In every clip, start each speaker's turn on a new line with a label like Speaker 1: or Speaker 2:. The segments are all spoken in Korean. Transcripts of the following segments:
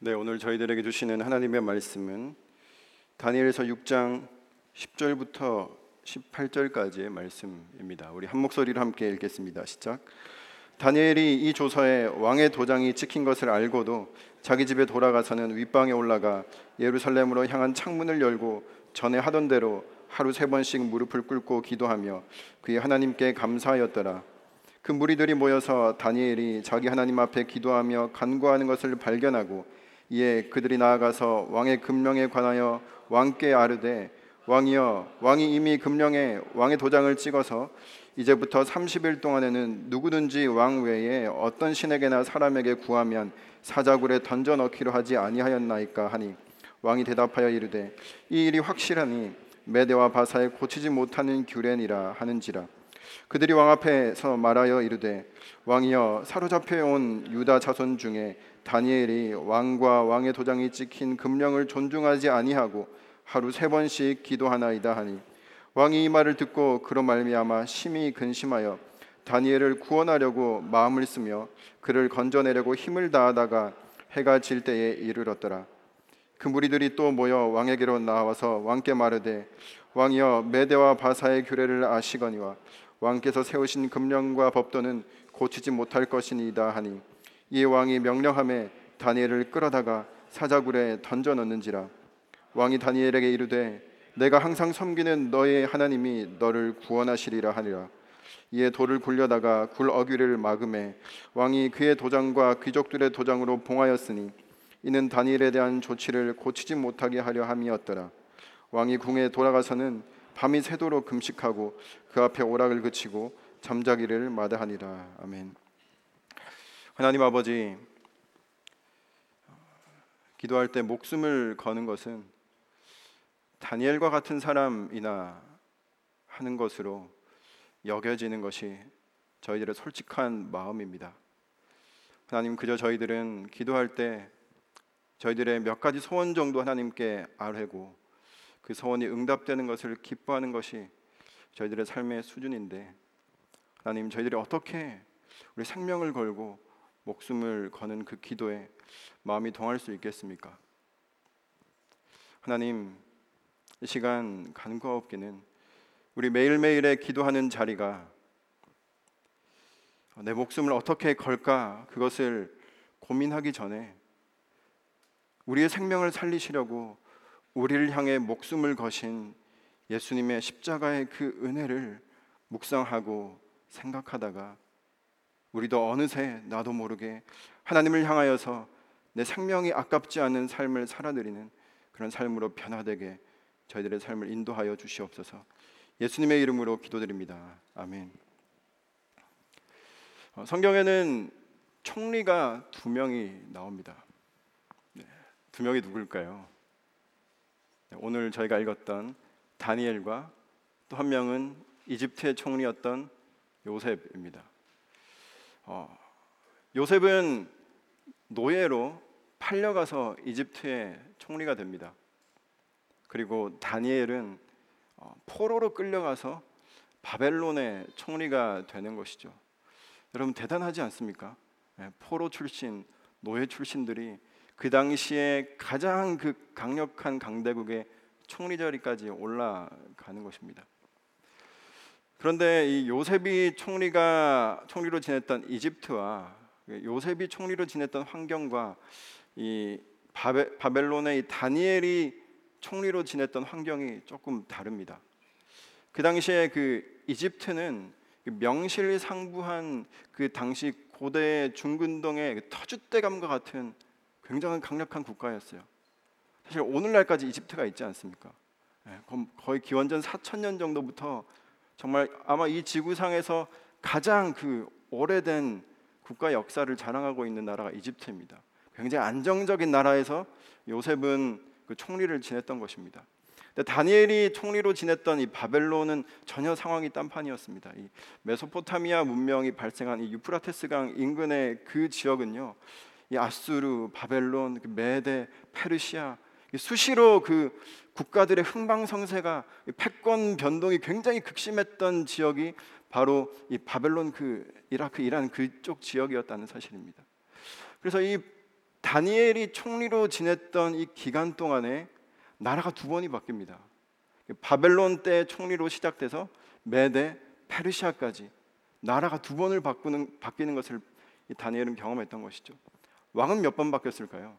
Speaker 1: 네, 오늘 저희들에게 주시는 하나님의 말씀은 다니엘서 6장 10절부터 18절까지의 말씀입니다. 우리 한 목소리로 함께 읽겠습니다. 시작. 다니엘이 이 조서에 왕의 도장이 찍힌 것을 알고도 자기 집에 돌아가서는 윗방에 올라가 예루살렘으로 향한 창문을 열고 전에 하던 대로 하루 세 번씩 무릎을 꿇고 기도하며 그의 하나님께 감사하였더라. 그 무리들이 모여서 다니엘이 자기 하나님 앞에 기도하며 간구하는 것을 발견하고 이에 그들이 나아가서 왕의 금령에 관하여 왕께 아르되 왕이여 왕이 이미 금령에 왕의 도장을 찍어서 이제부터 30일 동안에는 누구든지 왕 외에 어떤 신에게나 사람에게 구하면 사자굴에 던져 넣기로 하지 아니하였나이까 하니 왕이 대답하여 이르되 이 일이 확실하니 메대와 바사에 고치지 못하는 규례니라 하는지라. 그들이 왕 앞에서 말하여 이르되 왕이여 사로잡혀 온 유다 자손 중에 다니엘이 왕과 왕의 도장이 찍힌 금령을 존중하지 아니하고 하루 세 번씩 기도하나이다 하니 왕이 이 말을 듣고 그로 말미암아 심히 근심하여 다니엘을 구원하려고 마음을 쓰며 그를 건져내려고 힘을 다하다가 해가 질 때에 이르렀더라. 그 무리들이 또 모여 왕에게로 나와서 왕께 말하되 왕이여 메대와 바사의 규례를 아시거니와 왕께서 세우신 금령과 법도는 고치지 못할 것이니이다 하니 이 왕이 명령함에 다니엘을 끌어다가 사자굴에 던져 넣는지라. 왕이 다니엘에게 이르되 내가 항상 섬기는 너의 하나님이 너를 구원하시리라 하니라. 이에 돌을 굴려다가 굴 어귀를 막음에 왕이 그의 도장과 귀족들의 도장으로 봉하였으니 이는 다니엘에 대한 조치를 고치지 못하게 하려 함이었더라. 왕이 궁에 돌아가서는 밤이 새도록 금식하고 그 앞에 오락을 그치고 잠자기를 마다하니라. 아멘. 하나님 아버지 기도할 때 목숨을 거는 것은 다니엘과 같은 사람이나 하는 것으로 여겨지는 것이 저희들의 솔직한 마음입니다. 하나님 그저 저희들은 기도할 때 저희들의 몇 가지 소원 정도 하나님께 아뢰고 그 소원이 응답되는 것을 기뻐하는 것이 저희들의 삶의 수준인데 하나님 저희들이 어떻게 우리 생명을 걸고 목숨을 거는 그 기도에 마음이 동할 수 있겠습니까? 하나님 이 시간 간과 없기는 우리 매일매일의 기도하는 자리가 내 목숨을 어떻게 걸까 그것을 고민하기 전에 우리의 생명을 살리시려고 우리를 향해 목숨을 거신 예수님의 십자가의 그 은혜를 묵상하고 생각하다가 우리도 어느새 나도 모르게 하나님을 향하여서 내 생명이 아깝지 않은 삶을 살아드리는 그런 삶으로 변화되게 저희들의 삶을 인도하여 주시옵소서. 예수님의 이름으로 기도드립니다. 아멘. 어, 성경에는 총리가 두 명이 나옵니다. 네, 두 명이 누굴까요? 네, 오늘 저희가 읽었던 다니엘과 또 한 명은 이집트의 총리였던 요셉입니다. 어, 요셉은 노예로 팔려가서 이집트의 총리가 됩니다. 그리고 다니엘은 어, 포로로 끌려가서 바벨론의 총리가 되는 것이죠. 여러분 대단하지 않습니까? 네, 포로 출신, 노예 출신들이 그 당시에 가장 그 강력한 강대국의 총리 자리까지 올라가는 것입니다. 그런데 이 요셉이 총리가 총리로 지냈던 이집트와 요셉이 총리로 지냈던 환경과 이 바벨, 바벨론의 이 다니엘이 총리로 지냈던 환경이 조금 다릅니다. 그 당시에 그 이집트는 그 명실상부한 그 당시 고대 중근동의 그 터줏대감과 같은 굉장한 강력한 국가였어요. 사실 오늘날까지 이집트가 있지 않습니까? 예, 거의 기원전 4천 년 정도부터 정말 아마 이 지구상에서 가장 그 오래된 국가 역사를 자랑하고 있는 나라가 이집트입니다. 굉장히 안정적인 나라에서 요셉은 그 총리를 지냈던 것입니다. 다니엘이 총리로 지냈던 이 바벨론은 전혀 상황이 딴판이었습니다. 이 메소포타미아 문명이 발생한 이 유프라테스강 인근의 그 지역은요, 이 아수르, 바벨론, 그 메데, 페르시아 수시로 그 국가들의 흥망성쇠가 패권 변동이 굉장히 극심했던 지역이 바로 이 바벨론 그 이라크 이란 그쪽 지역이었다는 사실입니다. 그래서 이 다니엘이 총리로 지냈던 이 기간 동안에 나라가 두 번이 바뀝니다. 바벨론 때 총리로 시작돼서 메데, 페르시아까지 나라가 두 번을 바꾸는 바뀌는 것을 이 다니엘은 경험했던 것이죠. 왕은 몇 번 바뀌었을까요?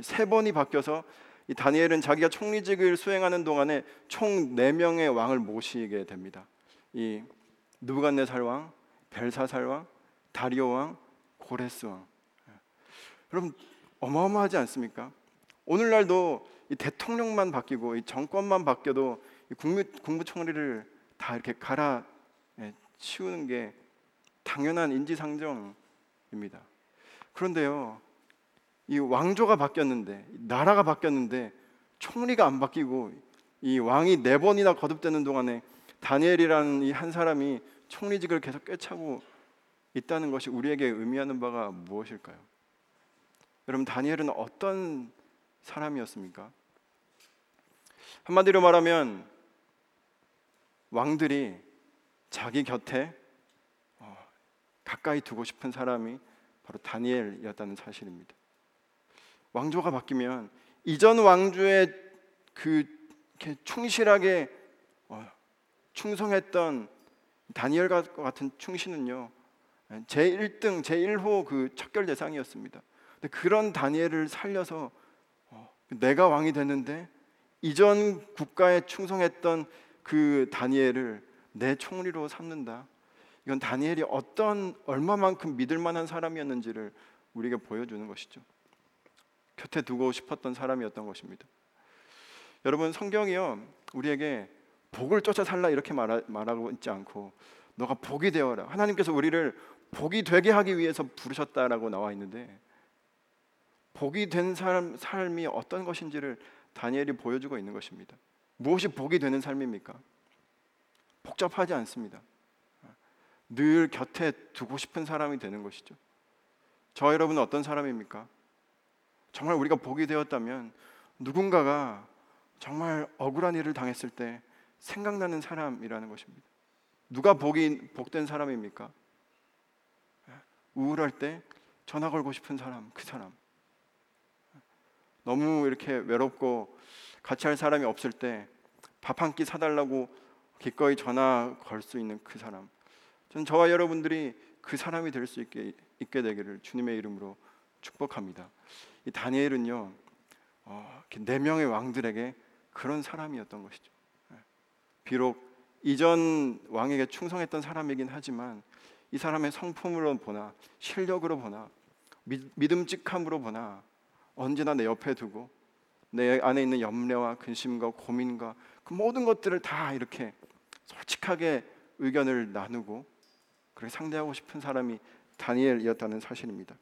Speaker 1: 세 번이 바뀌어서 이 다니엘은 자기가 총리직을 수행하는 동안에 총네 명의 왕을 모시게 됩니다. 이 느부갓네살 왕, 벨사살 왕, 다리오 왕, 고레스 왕. 여러분 어마어마하지 않습니까? 오늘날도 이 대통령만 바뀌고 이 정권만 바뀌어도 이 국무, 국무총리를 다 이렇게 갈아 예, 치우는 게 당연한 인지상정입니다. 그런데요, 이 왕조가 바뀌었는데 나라가 바뀌었는데 총리가 안 바뀌고 이 왕이 네 번이나 거듭되는 동안에 다니엘이라는 이 한 사람이 총리직을 계속 꿰차고 있다는 것이 우리에게 의미하는 바가 무엇일까요? 여러분 다니엘은 어떤 사람이었습니까? 한마디로 말하면 왕들이 자기 곁에 어, 가까이 두고 싶은 사람이 바로 다니엘이었다는 사실입니다. 왕조가 바뀌면 이전 왕조의 그 충실하게 어, 충성했던 다니엘과 같은 충신은요 제 1등 제 1호 그 척결 대상이었습니다. 그런 다니엘을 살려서 어, 내가 왕이 됐는데 이전 국가에 충성했던 그 다니엘을 내 총리로 삼는다. 이건 다니엘이 어떤 얼마만큼 믿을 만한 사람이었는지를 우리에게 보여주는 것이죠. 곁에 두고 싶었던 사람이었던 것입니다. 여러분 성경이요 우리에게 복을 쫓아 살라 이렇게 말하, 말하고 있지 않고 너가 복이 되어라 하나님께서 우리를 복이 되게 하기 위해서 부르셨다라고 나와 있는데 복이 된 사람 삶이 어떤 것인지를 다니엘이 보여주고 있는 것입니다. 무엇이 복이 되는 삶입니까? 복잡하지 않습니다. 늘 곁에 두고 싶은 사람이 되는 것이죠. 저 여러분은 어떤 사람입니까? 정말 우리가 복이 되었다면 누군가가 정말 억울한 일을 당했을 때 생각나는 사람이라는 것입니다. 누가 복이 복된 사람입니까? 우울할 때 전화 걸고 싶은 사람, 그 사람. 너무 이렇게 외롭고 같이 할 사람이 없을 때 밥 한 끼 사달라고 기꺼이 전화 걸 수 있는 그 사람. 저는 저와 여러분들이 그 사람이 될 수 있게 있게 되기를 주님의 이름으로 축복합니다. 이 다니엘은요, 어, 네 명의 왕들에게 그런 사람이었던 것이죠. 예. 비록 이전 왕에게 충성했던 사람이긴 하지만 이 사람의 성품으로 보나 실력으로 보나 믿음직함으로 보나 언제나 내 옆에 두고 내 안에 있는 염려와 근심과 고민과 그 모든 것들을 다 이렇게 솔직하게 의견을 나누고 그렇게 상대하고 싶은 사람이 다니엘이었다는 사실입니다.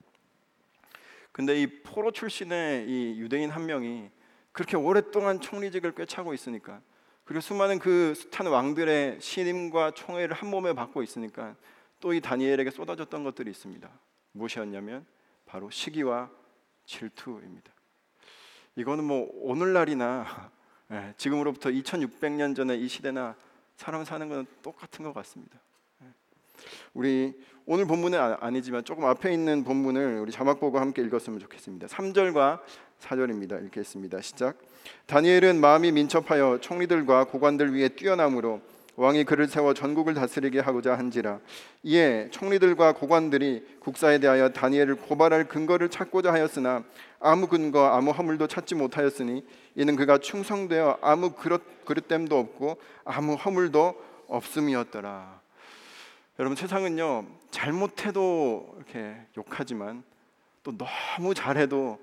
Speaker 1: 근데 이 포로 출신의 이 유대인 한 명이 그렇게 오랫동안 총리직을 꿰차고 있으니까 그리고 수많은 그 숱한 왕들의 신임과 총애를 한 몸에 받고 있으니까 또 이 다니엘에게 쏟아졌던 것들이 있습니다. 무엇이었냐면 바로 시기와 질투입니다. 이거는 뭐 오늘날이나 예, 지금으로부터 2,600년 전에 이 시대나 사람 사는 건 똑같은 것 같습니다. 예. 우리 오늘 본문은 아, 아니지만 조금 앞에 있는 본문을 우리 자막 보고 함께 읽었으면 좋겠습니다. 3절과 4절입니다. 읽겠습니다. 시작. 다니엘은 마음이 민첩하여 총리들과 고관들 위에 뛰어남으로 왕이 그를 세워 전국을 다스리게 하고자 한지라 이에 총리들과 고관들이 국사에 대하여 다니엘을 고발할 근거를 찾고자 하였으나 아무 근거 아무 허물도 찾지 못하였으니 이는 그가 충성되어 아무 그릇, 그릇됨도 없고 아무 허물도 없음이었더라 여러분 세상은요 잘못해도 이렇게 욕하지만 또 너무 잘해도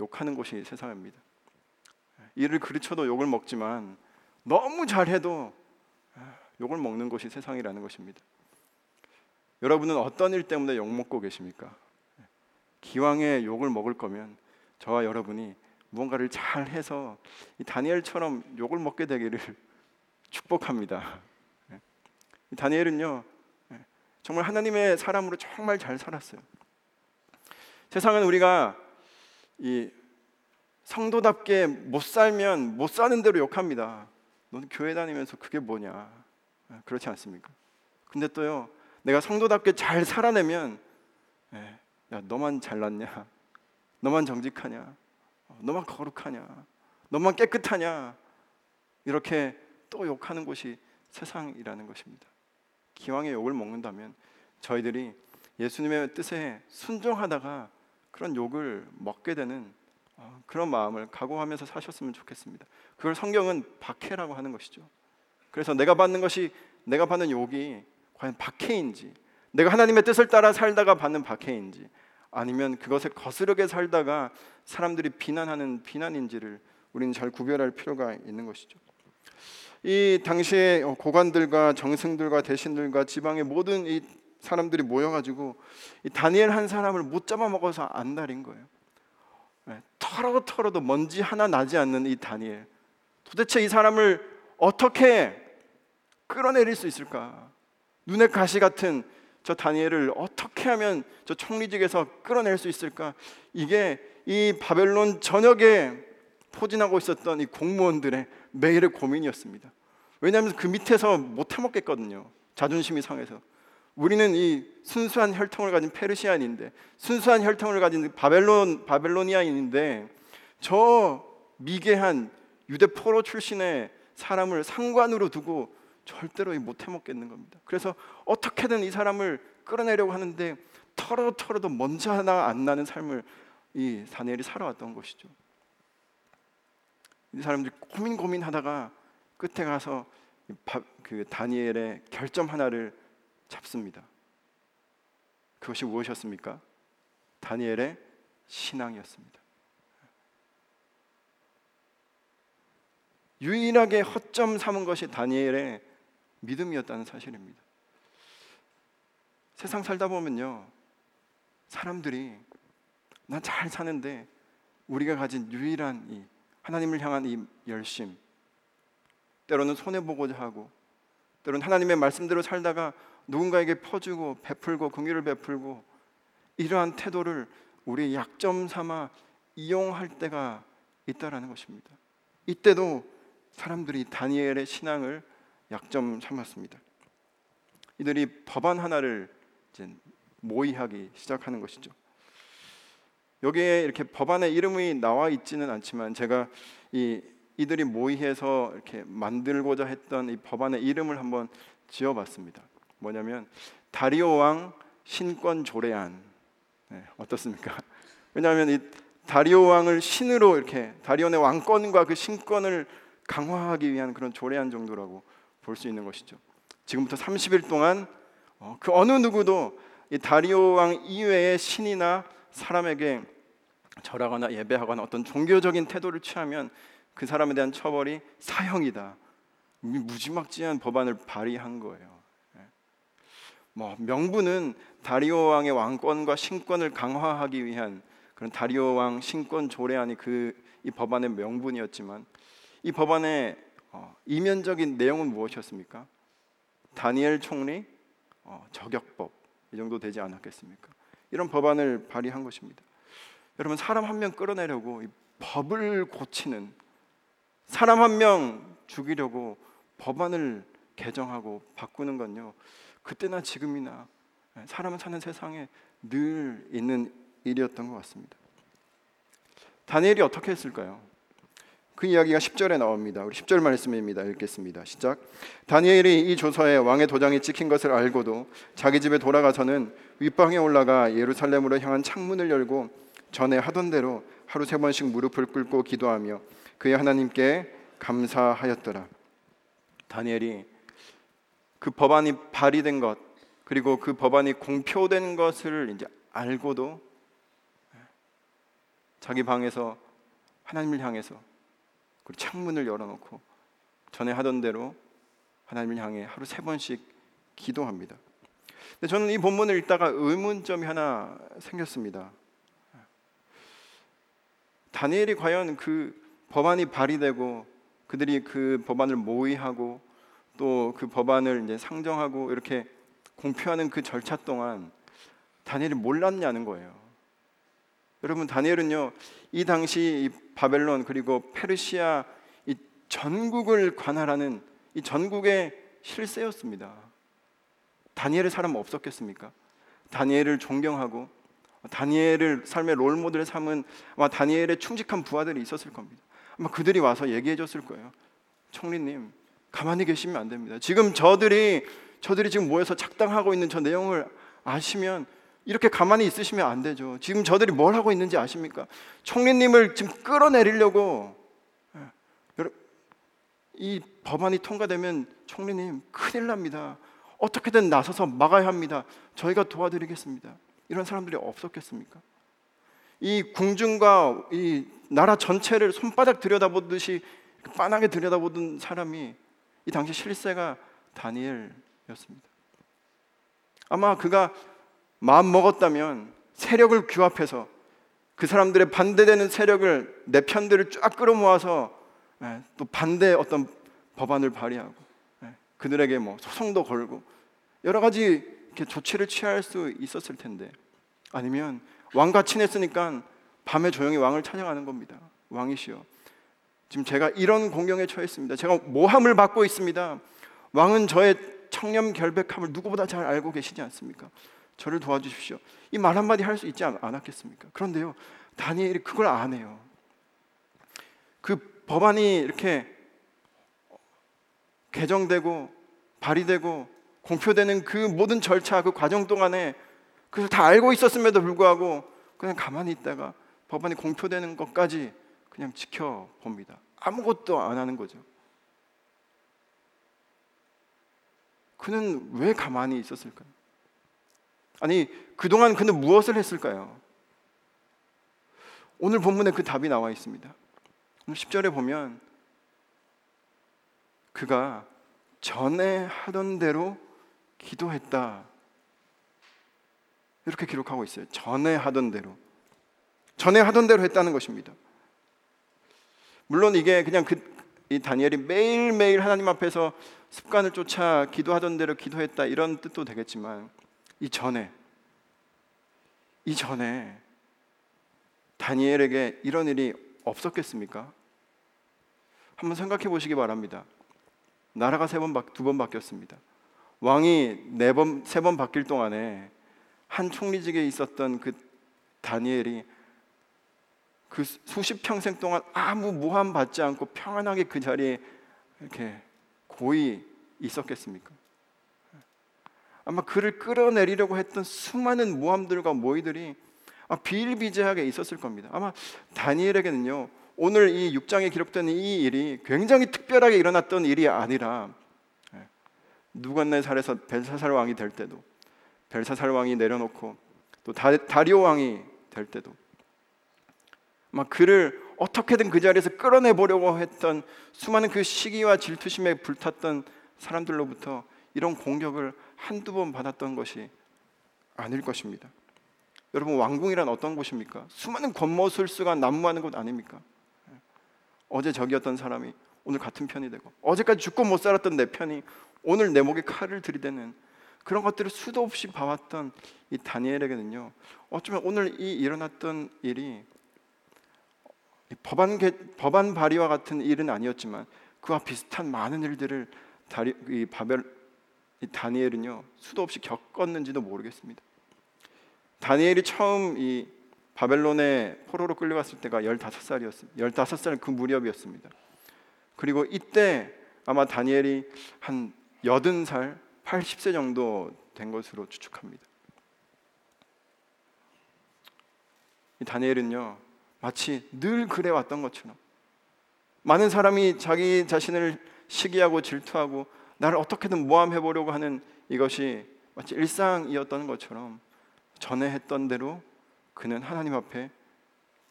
Speaker 1: 욕하는 곳이 세상입니다 일을 그르쳐도 욕을 먹지만 너무 잘해도 욕을 먹는 것이 세상이라는 것입니다. 여러분은 어떤 일 때문에 욕 먹고 계십니까? 기왕에 욕을 먹을 거면 저와 여러분이 무언가를 잘 해서 이 다니엘처럼 욕을 먹게 되기를 축복합니다. 이 다니엘은요 정말 하나님의 사람으로 정말 잘 살았어요. 세상은 우리가 이 성도답게 못 살면 못 사는 대로 욕합니다. 너는 교회 다니면서 그게 뭐냐? 아, 그렇지 않습니까? 근데 또요, 내가 성도답게 잘 살아내면, 예, 야 너만 잘났냐? 너만 정직하냐? 어, 너만 거룩하냐? 너만 깨끗하냐? 이렇게 또 욕하는 곳이 세상이라는 것입니다. 기왕에 욕을 먹는다면 저희들이 예수님의 뜻에 순종하다가 그런 욕을 먹게 되는 어, 그런 마음을 각오하면서 사셨으면 좋겠습니다. 그걸 성경은 박해라고 하는 것이죠. 그래서 내가 받는 것이 내가 받는 욕이 과연 박해인지, 내가 하나님의 뜻을 따라 살다가 받는 박해인지, 아니면 그것에 거스르게 살다가 사람들이 비난하는 비난인지를 우리는 잘 구별할 필요가 있는 것이죠. 이 당시에 고관들과 정승들과 대신들과 지방의 모든 이 사람들이 모여가지고 이 다니엘 한 사람을 못 잡아먹어서 안달인 거예요. 네, 털어 털어도 먼지 하나 나지 않는 이 다니엘. 도대체 이 사람을 어떻게 끌어내릴 수 있을까? 눈의 가시 같은 저 다니엘을 어떻게 하면 저 총리직에서 끌어낼 수 있을까? 이게 이 바벨론 전역에 포진하고 있었던 이 공무원들의 매일의 고민이었습니다. 왜냐하면 그 밑에서 못 해먹겠거든요. 자존심이 상해서. 우리는 이 순수한 혈통을 가진 페르시안인데 순수한 혈통을 가진 바벨론 바벨로니아인인데 저 미개한 유대 포로 출신의 사람을 상관으로 두고 절대로 못 해먹겠는 겁니다. 그래서 어떻게든 이 사람을 끌어내려고 하는데 털어 털어도 먼지 하나 안 나는 삶을 이 다니엘이 살아왔던 것이죠. 이 사람들이 고민 고민하다가 끝에 가서 그 다니엘의 결점 하나를 잡습니다. 그것이 무엇이었습니까? 다니엘의 신앙이었습니다. 유일하게 허점 삼은 것이 다니엘의 믿음이었다는 사실입니다. 세상 살다 보면요. 사람들이 난 잘 사는데 우리가 가진 유일한 이 하나님을 향한 이 열심 때로는 손해 보고자 하고 때로는 하나님의 말씀대로 살다가 누군가에게 퍼주고 베풀고 긍휼을 베풀고 이러한 태도를 우리 약점 삼아 이용할 때가 있다라는 것입니다. 이때도 사람들이 다니엘의 신앙을 약점 삼았습니다. 이들이 법안 하나를 모의하기 시작하는 것이죠. 여기에 이렇게 법안의 이름이 나와 있지는 않지만 제가 이 이들이 모의해서 이렇게 만들고자 했던 이 법안의 이름을 한번 지어봤습니다. 뭐냐면 다리오 왕 신권 조례안 네, 어떻습니까? 왜냐하면 이 다리오 왕을 신으로 이렇게 다리오의 왕권과 그 신권을 강화하기 위한 그런 조례안 정도라고 볼 수 있는 것이죠. 지금부터 30일 동안 어, 그 어느 누구도 이 다리오 왕 이외의 신이나 사람에게 절하거나 예배하거나 어떤 종교적인 태도를 취하면 그 사람에 대한 처벌이 사형이다. 무지막지한 법안을 발의한 거예요. 예. 뭐 명분은 다리오 왕의 왕권과 신권을 강화하기 위한 그런 다리오 왕 신권 조례안이 그 이 법안의 명분이었지만 이 법안의 어, 이면적인 내용은 무엇이었습니까? 다니엘 총리 어, 저격법 이 정도 되지 않았겠습니까? 이런 법안을 발의한 것입니다. 여러분 사람 한 명 끌어내려고 법을 고치는 사람 한 명 죽이려고 법안을 개정하고 바꾸는 건요. 그때나 지금이나 사람 사는 세상에 늘 있는 일이었던 것 같습니다. 다니엘이 어떻게 했을까요? 그 이야기가 10절에 나옵니다. 우리 10절 말씀입니다. 읽겠습니다. 시작. 다니엘이 이 조서에 왕의 도장이 찍힌 것을 알고도 자기 집에 돌아가서는 윗방에 올라가 예루살렘으로 향한 창문을 열고 전에 하던 대로 하루 세 번씩 무릎을 꿇고 기도하며 그의 하나님께 감사하였더라. 다니엘이 그 법안이 발의된 것 그리고 그 법안이 공표된 것을 이제 알고도 자기 방에서 하나님을 향해서 그리고 창문을 열어놓고 전에 하던 대로 하나님을 향해 하루 세 번씩 기도합니다. 근데 저는 이 본문을 읽다가 의문점이 하나 생겼습니다. 다니엘이 과연 그 법안이 발의되고 그들이 그 법안을 모의하고 또 그 법안을 이제 상정하고 이렇게 공표하는 그 절차 동안 다니엘이 몰랐냐는 거예요. 여러분 다니엘은요 이 당시 이 바벨론 그리고 페르시아 이 전국을 관할하는 이 전국의 실세였습니다. 다니엘의 사람 없었겠습니까? 다니엘을 존경하고 다니엘을 삶의 롤 모델을 삼은 아마 다니엘의 충직한 부하들이 있었을 겁니다. 아마 그들이 와서 얘기해 줬을 거예요. 총리님, 가만히 계시면 안 됩니다. 지금 저들이 저들이 지금 모여서 작당하고 있는 저 내용을 아시면 이렇게 가만히 있으시면 안 되죠. 지금 저들이 뭘 하고 있는지 아십니까? 총리님을 지금 끌어내리려고 예, 이 법안이 통과되면 총리님 큰일 납니다. 어떻게든 나서서 막아야 합니다. 저희가 도와드리겠습니다. 이런 사람들이 없었겠습니까? 이 궁중과 이 나라 전체를 손바닥 들여다보듯이 빤하게 들여다보던 사람이 이 당시 실세가 다니엘이었습니다. 아마 그가 마음 먹었다면 세력을 규합해서 그 사람들의 반대되는 세력을 내 편들을 쫙 끌어모아서 예, 또 반대 어떤 법안을 발의하고 예, 그들에게 뭐 소송도 걸고 여러 가지 조치를 취할 수 있었을 텐데 아니면 왕과 친했으니까 밤에 조용히 왕을 찬양하는 겁니다. 왕이시여. 지금 제가 이런 공경에 처했습니다. 제가 모함을 받고 있습니다. 왕은 저의 청렴 결백함을 누구보다 잘 알고 계시지 않습니까? 저를 도와주십시오. 이 말 한마디 할 수 있지 않았겠습니까? 그런데요, 다니엘이 그걸 안 해요. 그 법안이 이렇게 개정되고 발의되고 공표되는 그 모든 절차, 그 과정 동안에 그걸 다 알고 있었음에도 불구하고 그냥 가만히 있다가 법안이 공표되는 것까지 그냥 지켜봅니다. 아무것도 안 하는 거죠. 그는 왜 가만히 있었을까요? 아니, 그동안 그는 무엇을 했을까요? 오늘 본문에 그 답이 나와 있습니다. 오늘 10절에 보면 그가 전에 하던 대로 기도했다. 이렇게 기록하고 있어요. 전에 하던 대로. 전에 하던 대로 했다는 것입니다. 물론 이게 그냥 그, 이 다니엘이 매일매일 하나님 앞에서 습관을 쫓아 기도하던 대로 기도했다 이런 뜻도 되겠지만 이 전에 이 전에 다니엘에게 이런 일이 없었겠습니까? 한번 생각해 보시기 바랍니다. 나라가 세 번, 두 번 바뀌었습니다. 왕이 네 번, 세 번 바뀔 동안에 한 총리직에 있었던 그 다니엘이 그 수십 평생 동안 아무 모함 받지 않고 평안하게 그 자리에 이렇게 고이 있었겠습니까? 아마 그를 끌어내리려고 했던 수많은 모함들과 모의들이 비일비재하게 있었을 겁니다. 아마 다니엘에게는요 오늘 이 6장에 기록된 이 일이 굉장히 특별하게 일어났던 일이 아니라 누간네 살에서 벨사살 왕이 될 때도 벨사살 왕이 내려놓고 또 다리오 왕이 될 때도 막 그를 어떻게든 그 자리에서 끌어내 보려고 했던 수많은 그 시기와 질투심에 불탔던 사람들로부터 이런 공격을 한두 번 받았던 것이 아닐 것입니다. 여러분 왕궁이란 어떤 곳입니까? 수많은 권모술수가 난무하는 곳 아닙니까? 어제 적이었던 사람이 오늘 같은 편이 되고 어제까지 죽고 못 살았던 내 편이 오늘 내 목에 칼을 들이대는 그런 것들을 수도 없이 봐왔던 이 다니엘에게는요 어쩌면 오늘 이 일어났던 일이 법안 개, 법안 발의와 같은 일은 아니었지만 그와 비슷한 많은 일들을 다리, 이 바벨 이 다니엘은요 수도 없이 겪었는지도 모르겠습니다. 다니엘이 처음 이 바벨론에 포로로 끌려갔을 때가 15살이었습니다. 15살 그 무렵이었습니다. 그리고 이때 아마 다니엘이 한 80살, 80세 정도 된 것으로 추측합니다. 이 다니엘은요. 마치 늘 그래 왔던 것처럼 많은 사람이 자기 자신을 시기하고 질투하고 나를 어떻게든 모함해 보려고 하는 이것이 마치 일상이었던 것처럼 전에 했던 대로 그는 하나님 앞에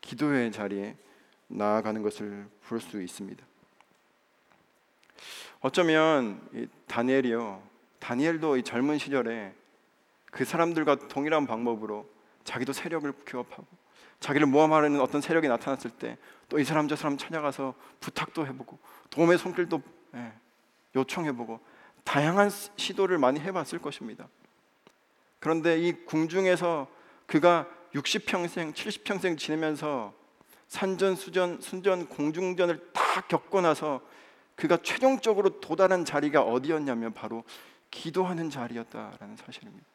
Speaker 1: 기도의 자리에 나아가는 것을 볼 수 있습니다. 어쩌면 다니엘이요. 다니엘도 이 젊은 시절에 그 사람들과 동일한 방법으로 자기도 세력을 규합하고 자기를 모함하려는 어떤 세력이 나타났을 때 또 이 사람 저 사람 찾아가서 부탁도 해보고 도움의 손길도 예, 요청해보고 다양한 시도를 많이 해봤을 것입니다. 그런데 이 궁중에서 그가 60평생, 70평생 지내면서 산전, 수전, 순전, 공중전을 다 겪고 나서 그가 최종적으로 도달한 자리가 어디였냐면 바로 기도하는 자리였다라는 사실입니다.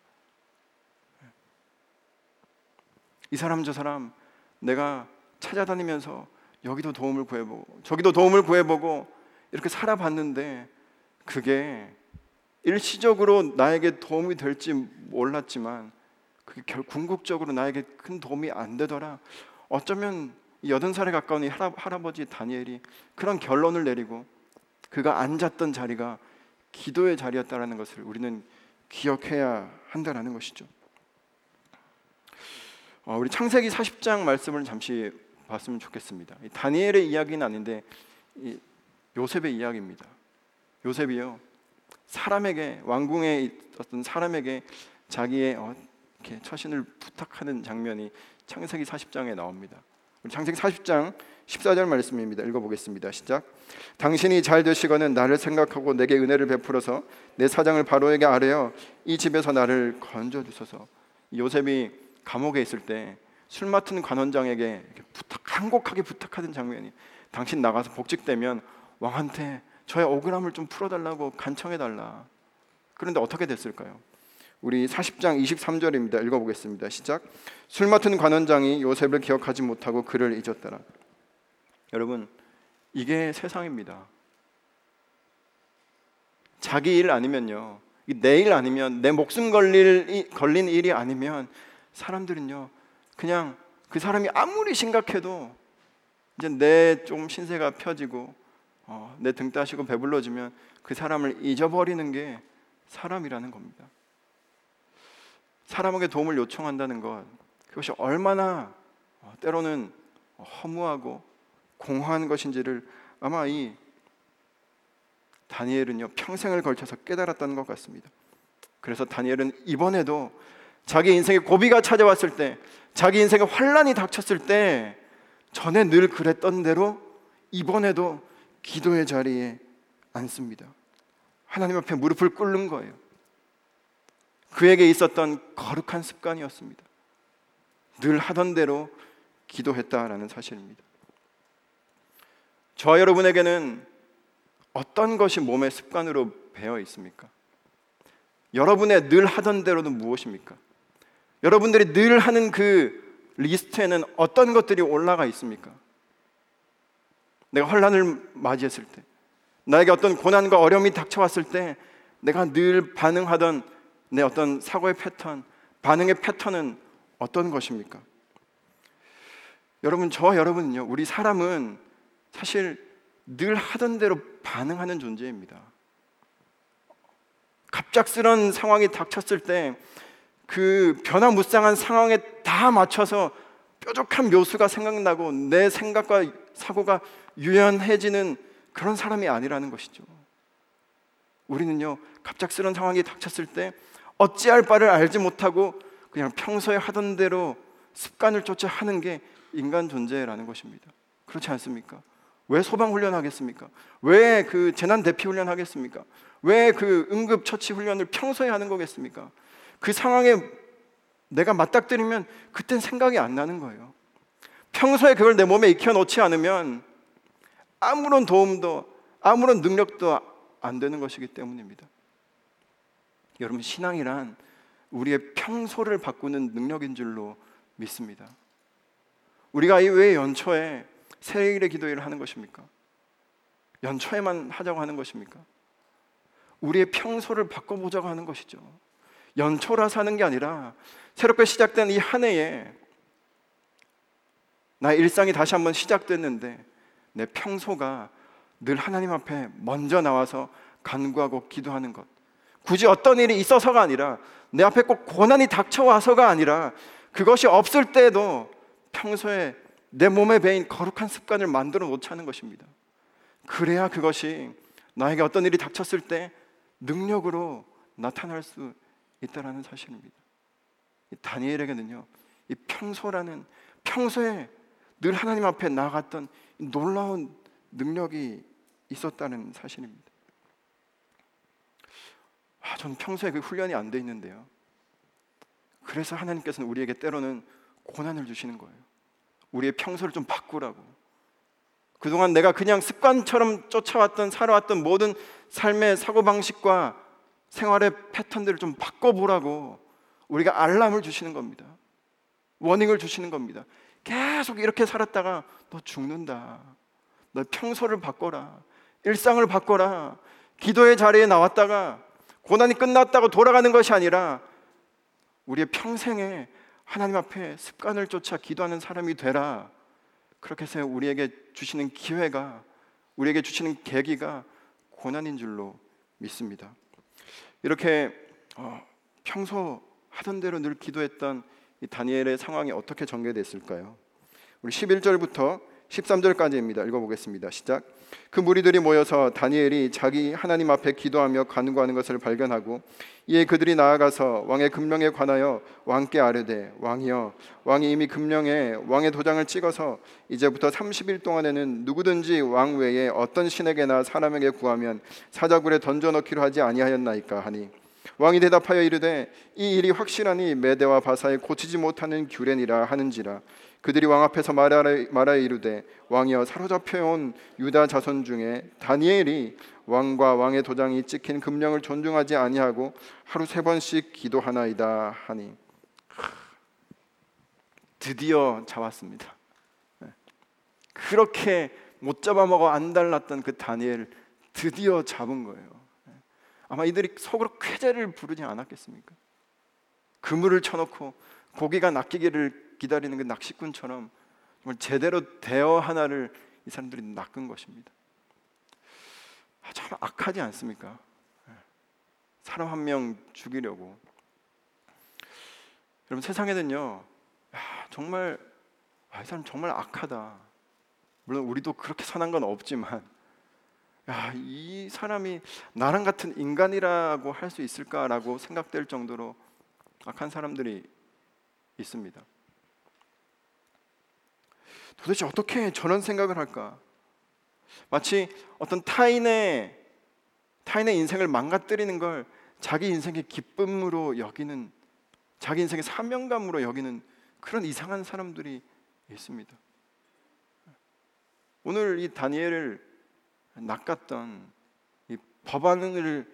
Speaker 1: 이 사람 저 사람 내가 찾아다니면서 여기도 도움을 구해보고 저기도 도움을 구해보고 이렇게 살아봤는데 그게 일시적으로 나에게 도움이 될지 몰랐지만 그게 결 궁극적으로 나에게 큰 도움이 안 되더라. 어쩌면 여든 살에 가까운 이 할아, 할아버지 다니엘이 그런 결론을 내리고 그가 앉았던 자리가 기도의 자리였다라는 것을 우리는 기억해야 한다라는 것이죠. 어, 우리 창세기 40장 말씀을 잠시 봤으면 좋겠습니다. 다니엘의 이야기는 아닌데 요셉의 이야기입니다. 요셉이요 사람에게 왕궁에 있었던 사람에게 자기의 어, 이렇게 처신을 부탁하는 장면이 창세기 40장에 나옵니다. 창세기 40장 14절 말씀입니다. 읽어보겠습니다. 시작. 당신이 잘 되시거든 나를 생각하고 내게 은혜를 베풀어서 내 사장을 바로에게 아뢰어 이 집에서 나를 건져 주소서. 요셉이 감옥에 있을 때 술 맡은 관원장에게 부탁 한곡하게 부탁하는 장면이 당신 나가서 복직되면 왕한테 저의 억울함을 좀 풀어달라고 간청해달라. 그런데 어떻게 됐을까요? 우리 40장 23절입니다. 읽어보겠습니다. 시작. 술 맡은 관원장이 요셉을 기억하지 못하고 그를 잊었더라. 여러분, 이게 세상입니다. 자기 일 아니면요. 내 일 아니면 내 목숨 걸릴 걸린 일이 아니면 사람들은요. 그냥 그 사람이 아무리 심각해도 이제 내 좀 신세가 펴지고 어, 내 등 따시고 배불러지면 그 사람을 잊어버리는 게 사람이라는 겁니다. 사람에게 도움을 요청한다는 것 그것이 얼마나 어, 때로는 허무하고 공허한 것인지를 아마 이 다니엘은요 평생을 걸쳐서 깨달았다는 것 같습니다. 그래서 다니엘은 이번에도 자기 인생의 고비가 찾아왔을 때, 자기 인생의 환란이 닥쳤을 때 전에 늘 그랬던 대로 이번에도 기도의 자리에 앉습니다. 하나님 앞에 무릎을 꿇는 거예요. 그에게 있었던 거룩한 습관이었습니다. 늘 하던 대로 기도했다라는 사실입니다. 저 여러분에게는 어떤 것이 몸의 습관으로 배어 있습니까? 여러분의 늘 하던 대로는 무엇입니까? 여러분들이 늘 하는 그 리스트에는 어떤 것들이 올라가 있습니까? 내가 혼란을 맞이했을 때, 나에게 어떤 고난과 어려움이 닥쳐왔을 때, 내가 늘 반응하던 내 어떤 사고의 패턴, 반응의 패턴은 어떤 것입니까? 여러분, 저 여러분은요, 우리 사람은 사실 늘 하던 대로 반응하는 존재입니다. 갑작스런 상황이 닥쳤을 때 그 변화무쌍한 상황에 다 맞춰서 뾰족한 묘수가 생각나고 내 생각과 사고가 유연해지는 그런 사람이 아니라는 것이죠. 우리는요, 갑작스런 상황이 닥쳤을 때 어찌할 바를 알지 못하고 그냥 평소에 하던 대로 습관을 쫓아 하는 게 인간 존재라는 것입니다. 그렇지 않습니까? 왜 소방 훈련 하겠습니까? 왜 그 재난 대피 훈련 하겠습니까? 왜 그 응급 처치 훈련을 평소에 하는 거겠습니까? 그 상황에 내가 맞닥뜨리면 그땐 생각이 안 나는 거예요. 평소에 그걸 내 몸에 익혀 놓지 않으면 아무런 도움도 아무런 능력도 안 되는 것이기 때문입니다. 여러분 신앙이란 우리의 평소를 바꾸는 능력인 줄로 믿습니다. 우리가 왜 연초에 새해일의 기도회를 하는 것입니까? 연초에만 하자고 하는 것입니까? 우리의 평소를 바꿔보자고 하는 것이죠. 연초라 사는 게 아니라 새롭게 시작된 이 한 해에 나의 일상이 다시 한번 시작됐는데 내 평소가 늘 하나님 앞에 먼저 나와서 간구하고 기도하는 것. 굳이 어떤 일이 있어서가 아니라 내 앞에 꼭 고난이 닥쳐와서가 아니라 그것이 없을 때도 평소에 내 몸에 배인 거룩한 습관을 만들어 놓자는 것입니다. 그래야 그것이 나에게 어떤 일이 닥쳤을 때 능력으로 나타날 수 있다라는 사실입니다. 다니엘에게는요, 이 평소라는 평소에 늘 하나님 앞에 나갔던 놀라운 능력이 있었다는 사실입니다. 아, 저는 평소에 그 훈련이 안 돼 있는데요. 그래서 하나님께서는 우리에게 때로는 고난을 주시는 거예요. 우리의 평소를 좀 바꾸라고. 그동안 내가 그냥 습관처럼 쫓아왔던 살아왔던 모든 삶의 사고방식과 생활의 패턴들을 좀 바꿔보라고 우리가 알람을 주시는 겁니다. 워닝을 주시는 겁니다. 계속 이렇게 살았다가 너 죽는다. 너 평소를 바꿔라. 일상을 바꿔라. 기도의 자리에 나왔다가 고난이 끝났다고 돌아가는 것이 아니라 우리의 평생에 하나님 앞에 습관을 쫓아 기도하는 사람이 되라. 그렇게 해서 우리에게 주시는 기회가 우리에게 주시는 계기가 고난인 줄로 믿습니다. 이렇게 어, 평소 하던 대로 늘 기도했던 이 다니엘의 상황이 어떻게 전개됐을까요? 우리 11절부터 13절까지입니다. 읽어보겠습니다. 시작. 그 무리들이 모여서 다니엘이 자기 하나님 앞에 기도하며 간구하는 것을 발견하고 이에 그들이 나아가서 왕의 금령에 관하여 왕께 아뢰되 왕이여 왕이 이미 금령에 왕의 도장을 찍어서 이제부터 30일 동안에는 누구든지 왕 외에 어떤 신에게나 사람에게 구하면 사자굴에 던져 넣기로 하지 아니하였나이까 하니 왕이 대답하여 이르되 이 일이 확실하니 메대와 바사에 고치지 못하는 규례니라 하는지라 그들이 왕 앞에서 말하여, 말하여 이르되 왕이여 사로잡혀 온 유다 자손 중에 다니엘이 왕과 왕의 도장이 찍힌 금령을 존중하지 아니하고 하루 세 번씩 기도하나이다 하니 드디어 잡았습니다. 네. 그렇게 못 잡아먹어 안달났던 그 다니엘 드디어 잡은 거예요. 네. 아마 이들이 속으로 쾌재를 부르지 않았겠습니까? 그물을 쳐놓고 고기가 낚이기를 기다리는 그 낚시꾼처럼 정말 제대로 대어 하나를 이 사람들이 낚은 것입니다. 아, 참 악하지 않습니까? 예. 사람 한 명 죽이려고. 여러분 세상에는요, 야, 정말 아, 이 사람 정말 악하다. 물론 우리도 그렇게 선한 건 없지만, 야, 이 사람이 나랑 같은 인간이라고 할 수 있을까라고 생각될 정도로 악한 사람들이 있습니다. 도대체 어떻게 저런 생각을 할까? 마치 어떤 타인의 타인의 인생을 망가뜨리는 걸 자기 인생의 기쁨으로 여기는 자기 인생의 사명감으로 여기는 그런 이상한 사람들이 있습니다. 오늘 이 다니엘을 낚았던 이 법안을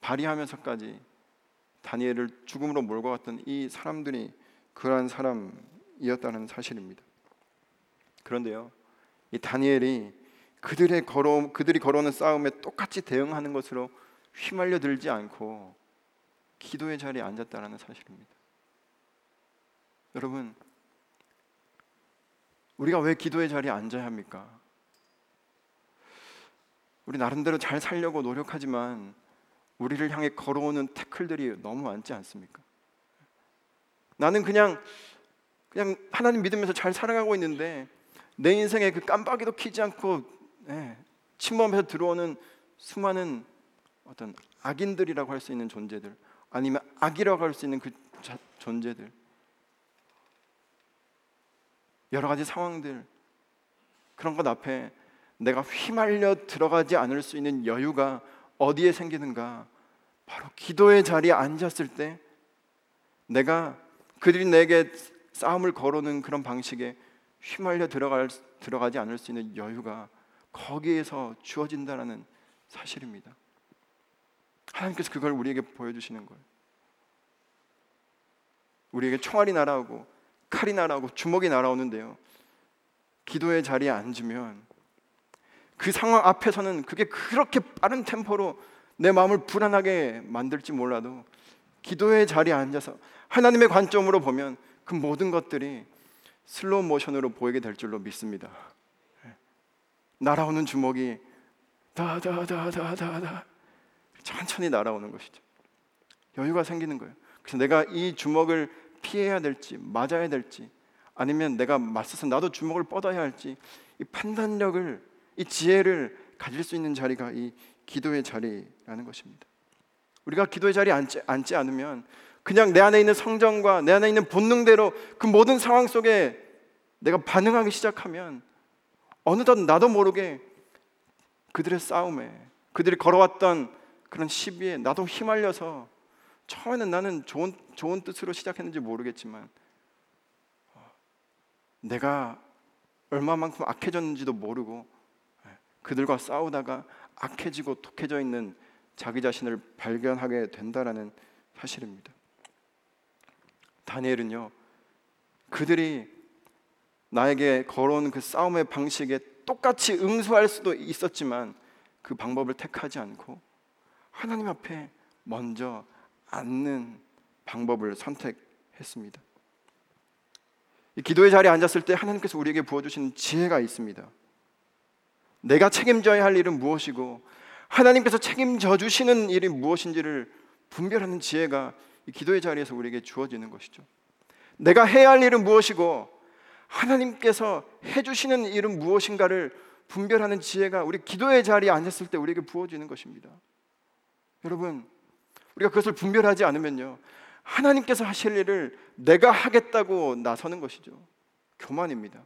Speaker 1: 발휘하면서까지 다니엘을 죽음으로 몰고 갔던 이 사람들이 그러한 사람이었다는 사실입니다. 그런데요, 이 다니엘이 그들의 걸어 그들이 걸어오는 싸움에 똑같이 대응하는 것으로 휘말려 들지 않고 기도의 자리에 앉았다라는 사실입니다. 여러분, 우리가 왜 기도의 자리에 앉아야 합니까? 우리 나름대로 잘 살려고 노력하지만 우리를 향해 걸어오는 태클들이 너무 많지 않습니까? 나는 그냥 그냥 하나님 믿으면서 잘 살아가고 있는데 내 인생에 그 깜빡이도 키지 않고 예, 침범해서 들어오는 수많은 어떤 악인들이라고 할 수 있는 존재들 아니면 악이라고 할 수 있는 그 자, 존재들 여러 가지 상황들 그런 것 앞에 내가 휘말려 들어가지 않을 수 있는 여유가 어디에 생기는가? 바로 기도의 자리에 앉았을 때 내가 그들이 내게 싸움을 걸어오는 그런 방식에 휘말려 들어갈, 들어가지 않을 수 있는 여유가 거기에서 주어진다라는 사실입니다. 하나님께서 그걸 우리에게 보여주시는 거예요. 우리에게 총알이 날아오고 칼이 날아오고 주먹이 날아오는데요. 기도의 자리에 앉으면 그 상황 앞에서는 그게 그렇게 빠른 템포로 내 마음을 불안하게 만들지 몰라도 기도의 자리에 앉아서 하나님의 관점으로 보면 그 모든 것들이 슬로우 모션으로 보이게 될 줄로 믿습니다. 날아오는 주먹이 다다다다다다 천천히 날아오는 것이죠. 여유가 생기는 거예요. 그래서 내가 이 주먹을 피해야 될지 맞아야 될지 아니면 내가 맞서서 나도 주먹을 뻗어야 할지 이 판단력을 이 지혜를 가질 수 있는 자리가 이 기도의 자리라는 것입니다. 우리가 기도의 자리에 앉지, 앉지 않으면 그냥 내 안에 있는 성정과 내 안에 있는 본능대로 그 모든 상황 속에 내가 반응하기 시작하면 어느덧 나도 모르게 그들의 싸움에 그들이 걸어왔던 그런 시비에 나도 휘말려서 처음에는 나는 좋은 좋은 뜻으로 시작했는지 모르겠지만 어, 내가 얼마만큼 악해졌는지도 모르고 예, 그들과 싸우다가 악해지고 독해져 있는 자기 자신을 발견하게 된다라는 사실입니다. 다니엘은요 그들이 나에게 걸어온 그 싸움의 방식에 똑같이 응수할 수도 있었지만 그 방법을 택하지 않고 하나님 앞에 먼저 앉는 방법을 선택했습니다. 이 기도의 자리에 앉았을 때 하나님께서 우리에게 부어주신 지혜가 있습니다. 내가 책임져야 할 일은 무엇이고 하나님께서 책임져 주시는 일이 무엇인지를 분별하는 지혜가 이 기도의 자리에서 우리에게 주어지는 것이죠. 내가 해야 할 일은 무엇이고 하나님께서 해주시는 일은 무엇인가를 분별하는 지혜가 우리 기도의 자리에 앉았을 때 우리에게 부어지는 것입니다. 여러분, 우리가 그것을 분별하지 않으면요, 하나님께서 하실 일을 내가 하겠다고 나서는 것이죠. 교만입니다.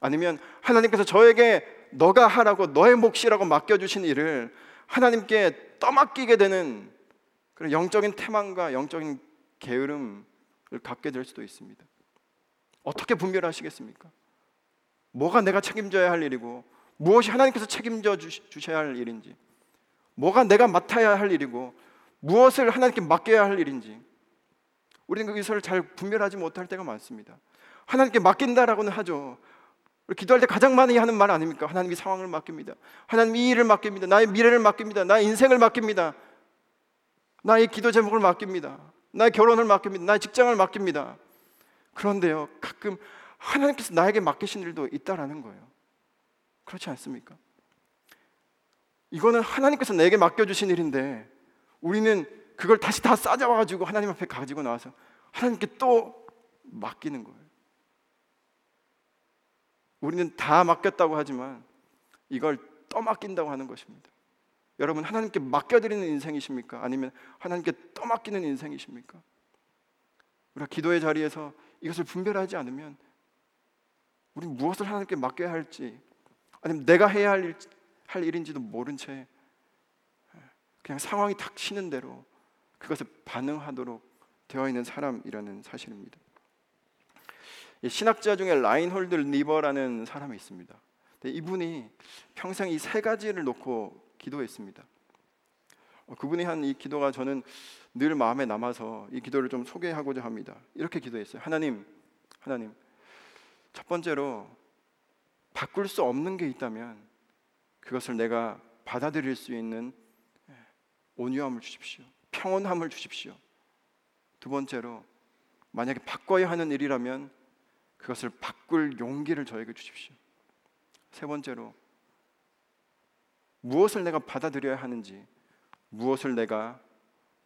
Speaker 1: 아니면 하나님께서 저에게 너가 하라고 너의 몫이라고 맡겨주신 일을 하나님께 떠맡기게 되는 그런 영적인 태만과 영적인 게으름을 갖게 될 수도 있습니다. 어떻게 분별하시겠습니까? 뭐가 내가 책임져야 할 일이고 무엇이 하나님께서 책임져 주셔야 할 일인지 뭐가 내가 맡아야 할 일이고 무엇을 하나님께 맡겨야 할 일인지 우리는 그것을 잘 분별하지 못할 때가 많습니다. 하나님께 맡긴다라고는 하죠. 기도할 때 가장 많이 하는 말 아닙니까? 하나님이 상황을 맡깁니다. 하나님 이 일을 맡깁니다. 나의 미래를 맡깁니다. 나의 인생을 맡깁니다. 나의 기도 제목을 맡깁니다. 나의 결혼을 맡깁니다. 나의 직장을 맡깁니다. 그런데요, 가끔 하나님께서 나에게 맡기신 일도 있다라는 거예요. 그렇지 않습니까? 이거는 하나님께서 내게 맡겨주신 일인데 우리는 그걸 다시 다 싸져와가지고 하나님 앞에 가지고 나와서 하나님께 또 맡기는 거예요. 우리는 다 맡겼다고 하지만 이걸 떠맡긴다고 하는 것입니다. 여러분 하나님께 맡겨드리는 인생이십니까? 아니면 하나님께 떠맡기는 인생이십니까? 우리가 기도의 자리에서 이것을 분별하지 않으면 우리 무엇을 하나님께 맡겨야 할지 아니면 내가 해야 할, 일, 할 일인지도 모른 채 그냥 상황이 탁 치는 대로 그것에 반응하도록 되어 있는 사람이라는 사실입니다. 신학자 중에 라인홀드 니버라는 사람이 있습니다. 이분이 평생 이 세 가지를 놓고 기도했습니다. 어, 그분이 한 이 기도가 저는 늘 마음에 남아서 이 기도를 좀 소개하고자 합니다. 이렇게 기도했어요. 하나님, 하나님, 첫 번째로 바꿀 수 없는 게 있다면 그것을 내가 받아들일 수 있는 예, 온유함을 주십시오. 평온함을 주십시오. 두 번째로 만약에 바꿔야 하는 일이라면 그것을 바꿀 용기를 저에게 주십시오. 세 번째로 무엇을 내가 받아들여야 하는지, 무엇을 내가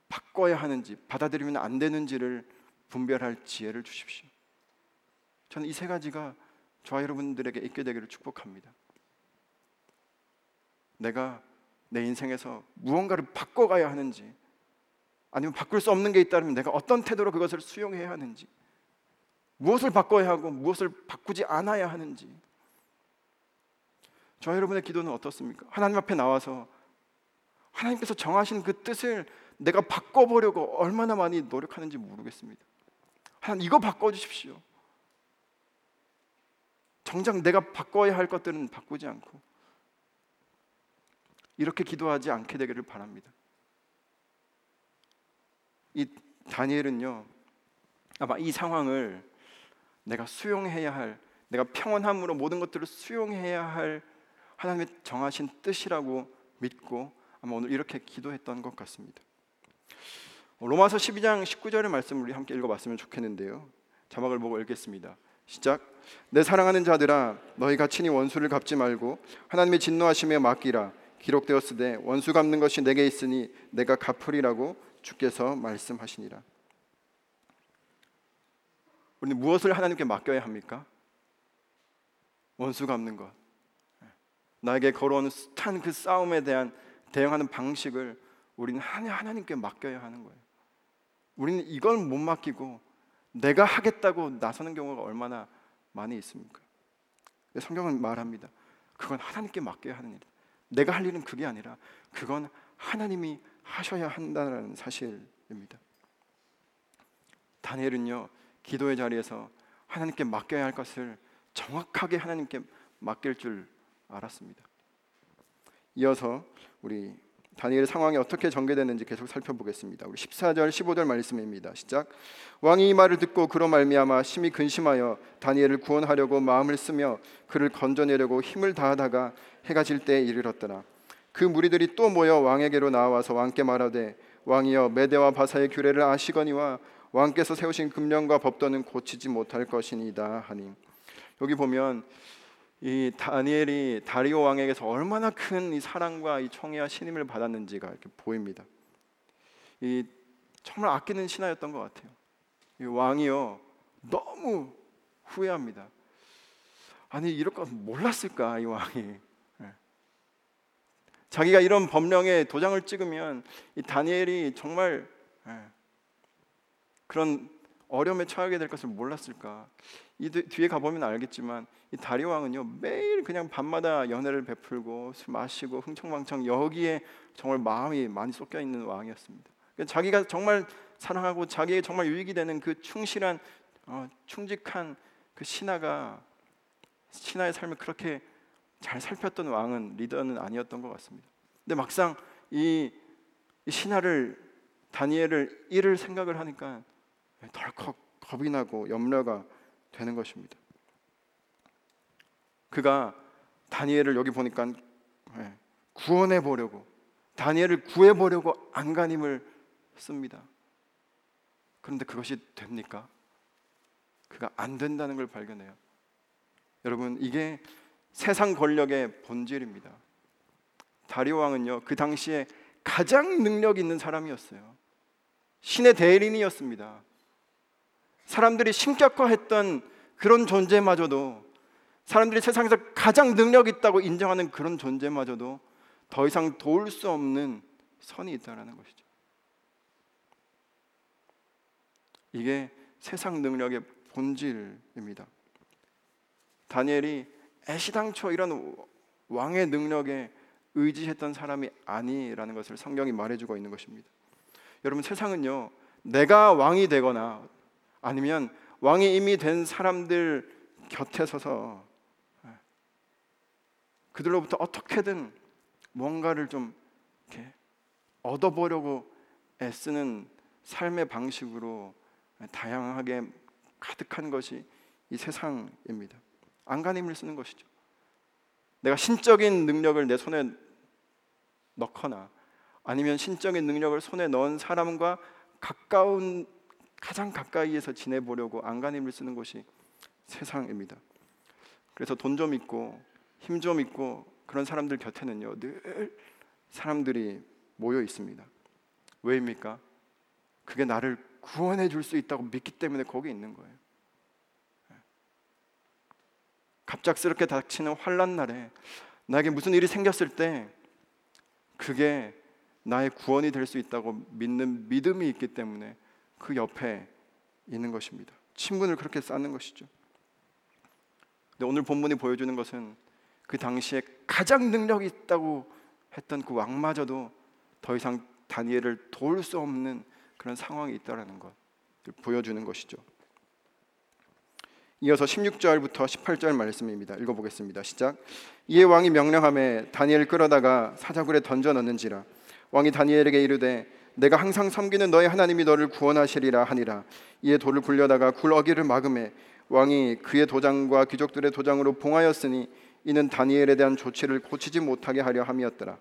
Speaker 1: 바꿔야 하는지, 받아들이면 안 되는지를 분별할 지혜를 주십시오. 저는 이 세 가지가 저와 여러분들에게 있게 되기를 축복합니다. 내가 내 인생에서 무언가를 바꿔가야 하는지, 아니면 바꿀 수 없는 게 있다면 내가 어떤 태도로 그것을 수용해야 하는지, 무엇을 바꿔야 하고 무엇을 바꾸지 않아야 하는지, 저 여러분의 기도는 어떻습니까? 하나님 앞에 나와서 하나님께서 정하신 그 뜻을 내가 바꿔보려고 얼마나 많이 노력하는지 모르겠습니다. 하나님 이거 바꿔주십시오. 정작 내가 바꿔야 할 것들은 바꾸지 않고 이렇게 기도하지 않게 되기를 바랍니다. 이 다니엘은요 아마 이 상황을 내가 수용해야 할 내가 평온함으로 모든 것들을 수용해야 할 하나님의 정하신 뜻이라고 믿고 아마 오늘 이렇게 기도했던 것 같습니다. 로마서 12장 19절의 말씀을 우리 함께 읽어봤으면 좋겠는데요. 자막을 보고 읽겠습니다. 시작. 내 사랑하는 자들아, 너희가 친히 원수를 갚지 말고 하나님의 진노하심에 맡기라. 기록되었으되 원수 갚는 것이 내게 있으니 내가 갚으리라고 주께서 말씀하시니라. 우리는 무엇을 하나님께 맡겨야 합니까? 원수 갚는 것. 나에게 걸어온 숱한 그 싸움에 대한 대응하는 방식을 우리는 하나님께 맡겨야 하는 거예요. 우리는 이걸 못 맡기고 내가 하겠다고 나서는 경우가 얼마나 많이 있습니까? 성경은 말합니다. 그건 하나님께 맡겨야 하는 일. 내가 할 일은 그게 아니라 그건 하나님이 하셔야 한다는 사실입니다. 다니엘은요 기도의 자리에서 하나님께 맡겨야 할 것을 정확하게 하나님께 맡길 줄 알았습니다. 이어서 우리 다니엘 상황이 어떻게 전개되는지 계속 살펴보겠습니다. 우리 14절 15절 말씀입니다. 시작. 왕이 이 말을 듣고 그로 말미암아 심히 근심하여 다니엘을 구원하려고 마음을 쓰며 그를 건져내려고 힘을 다하다가 해가 질 때에 이르렀더라. 그 무리들이 또 모여 왕에게로 나와서 왕께 말하되 왕이여 메대와 바사의 규례를 아시거니와 왕께서 세우신 금령과 법도는 고치지 못할 것이니이다 하니 여기 보면 이 다니엘이 다리오 왕에게서 얼마나 큰 이 사랑과 이 청의와 신임을 받았는지가 이렇게 보입니다. 이 정말 아끼는 신하였던 것 같아요. 이 왕이요 너무 후회합니다. 아니 이럴 거 몰랐을까 이 왕이. 예. 자기가 이런 법령에 도장을 찍으면 이 다니엘이 정말 예, 그런 어려움에 처하게 될 것을 몰랐을까? 이 뒤에 가보면 알겠지만 이 다리 왕은요 매일 그냥 밤마다 연애를 베풀고 술 마시고 흥청망청 여기에 정말 마음이 많이 쏟겨 있는 왕이었습니다. 그러니까 자기가 정말 사랑하고 자기의 정말 유익이 되는 그 충실한 어, 충직한 그 신하가 신하의 삶을 그렇게 잘 살폈던 왕은 리더는 아니었던 것 같습니다. 근데 막상 이, 이 신하를 다니엘을 잃을 생각을 하니까 덜컥 겁이 나고 염려가 되는 것입니다. 그가 다니엘을 여기 보니까 예, 구원해 보려고 다니엘을 구해 보려고 안간힘을 씁니다. 그런데 그것이 됩니까? 그가 안 된다는 걸 발견해요. 여러분 이게 세상 권력의 본질입니다. 다리오 왕은요 그 당시에 가장 능력 있는 사람이었어요. 신의 대리인이었습니다. 사람들이 신격화했던 그런 존재마저도 사람들이 세상에서 가장 능력 있다고 인정하는 그런 존재마저도 더 이상 도울 수 없는 선이 있다라는 것이죠. 이게 세상 능력의 본질입니다. 다니엘이 애시당초 이런 왕의 능력에 의지했던 사람이 아니라는 것을 성경이 말해주고 있는 것입니다. 여러분 세상은요 내가 왕이 되거나 아니면 왕이 이미 된 사람들 곁에 서서 예, 그들로부터 어떻게든 뭔가를 좀 이렇게 얻어보려고 애쓰는 삶의 방식으로 다양하게 가득한 것이 이 세상입니다. 안간힘을 쓰는 것이죠. 내가 신적인 능력을 내 손에 넣거나 아니면 신적인 능력을 손에 넣은 사람과 가까운 가장 가까이에서 지내보려고 안간힘을 쓰는 것이 세상입니다. 그래서 돈 좀 있고 힘 좀 있고 그런 사람들 곁에는요 늘 사람들이 모여 있습니다. 왜입니까? 그게 나를 구원해 줄 수 있다고 믿기 때문에 거기 있는 거예요. 갑작스럽게 닥치는 환란 날에 나에게 무슨 일이 생겼을 때 그게 나의 구원이 될 수 있다고 믿는 믿음이 있기 때문에 그 옆에 있는 것입니다. 친분을 그렇게 쌓는 것이죠. 근데 오늘 본문이 보여주는 것은 그 당시에 가장 능력이 있다고 했던 그 왕마저도 더 이상 다니엘을 도울 수 없는 그런 상황이 있다라는 것 보여주는 것이죠. 이어서 16절부터 18절 말씀입니다. 읽어보겠습니다. 시작. 이에 왕이 명령함에 다니엘 끌어다가 사자굴에 던져 넣는지라 왕이 다니엘에게 이르되 내가 항상 섬기는 너의 하나님이 너를 구원하시리라 하니라. 이에 돌을 굴려다가 굴 어기를 막음에 왕이 그의 도장과 귀족들의 도장으로 봉하였으니 이는 다니엘에 대한 조치를 고치지 못하게 하려 함이었더라.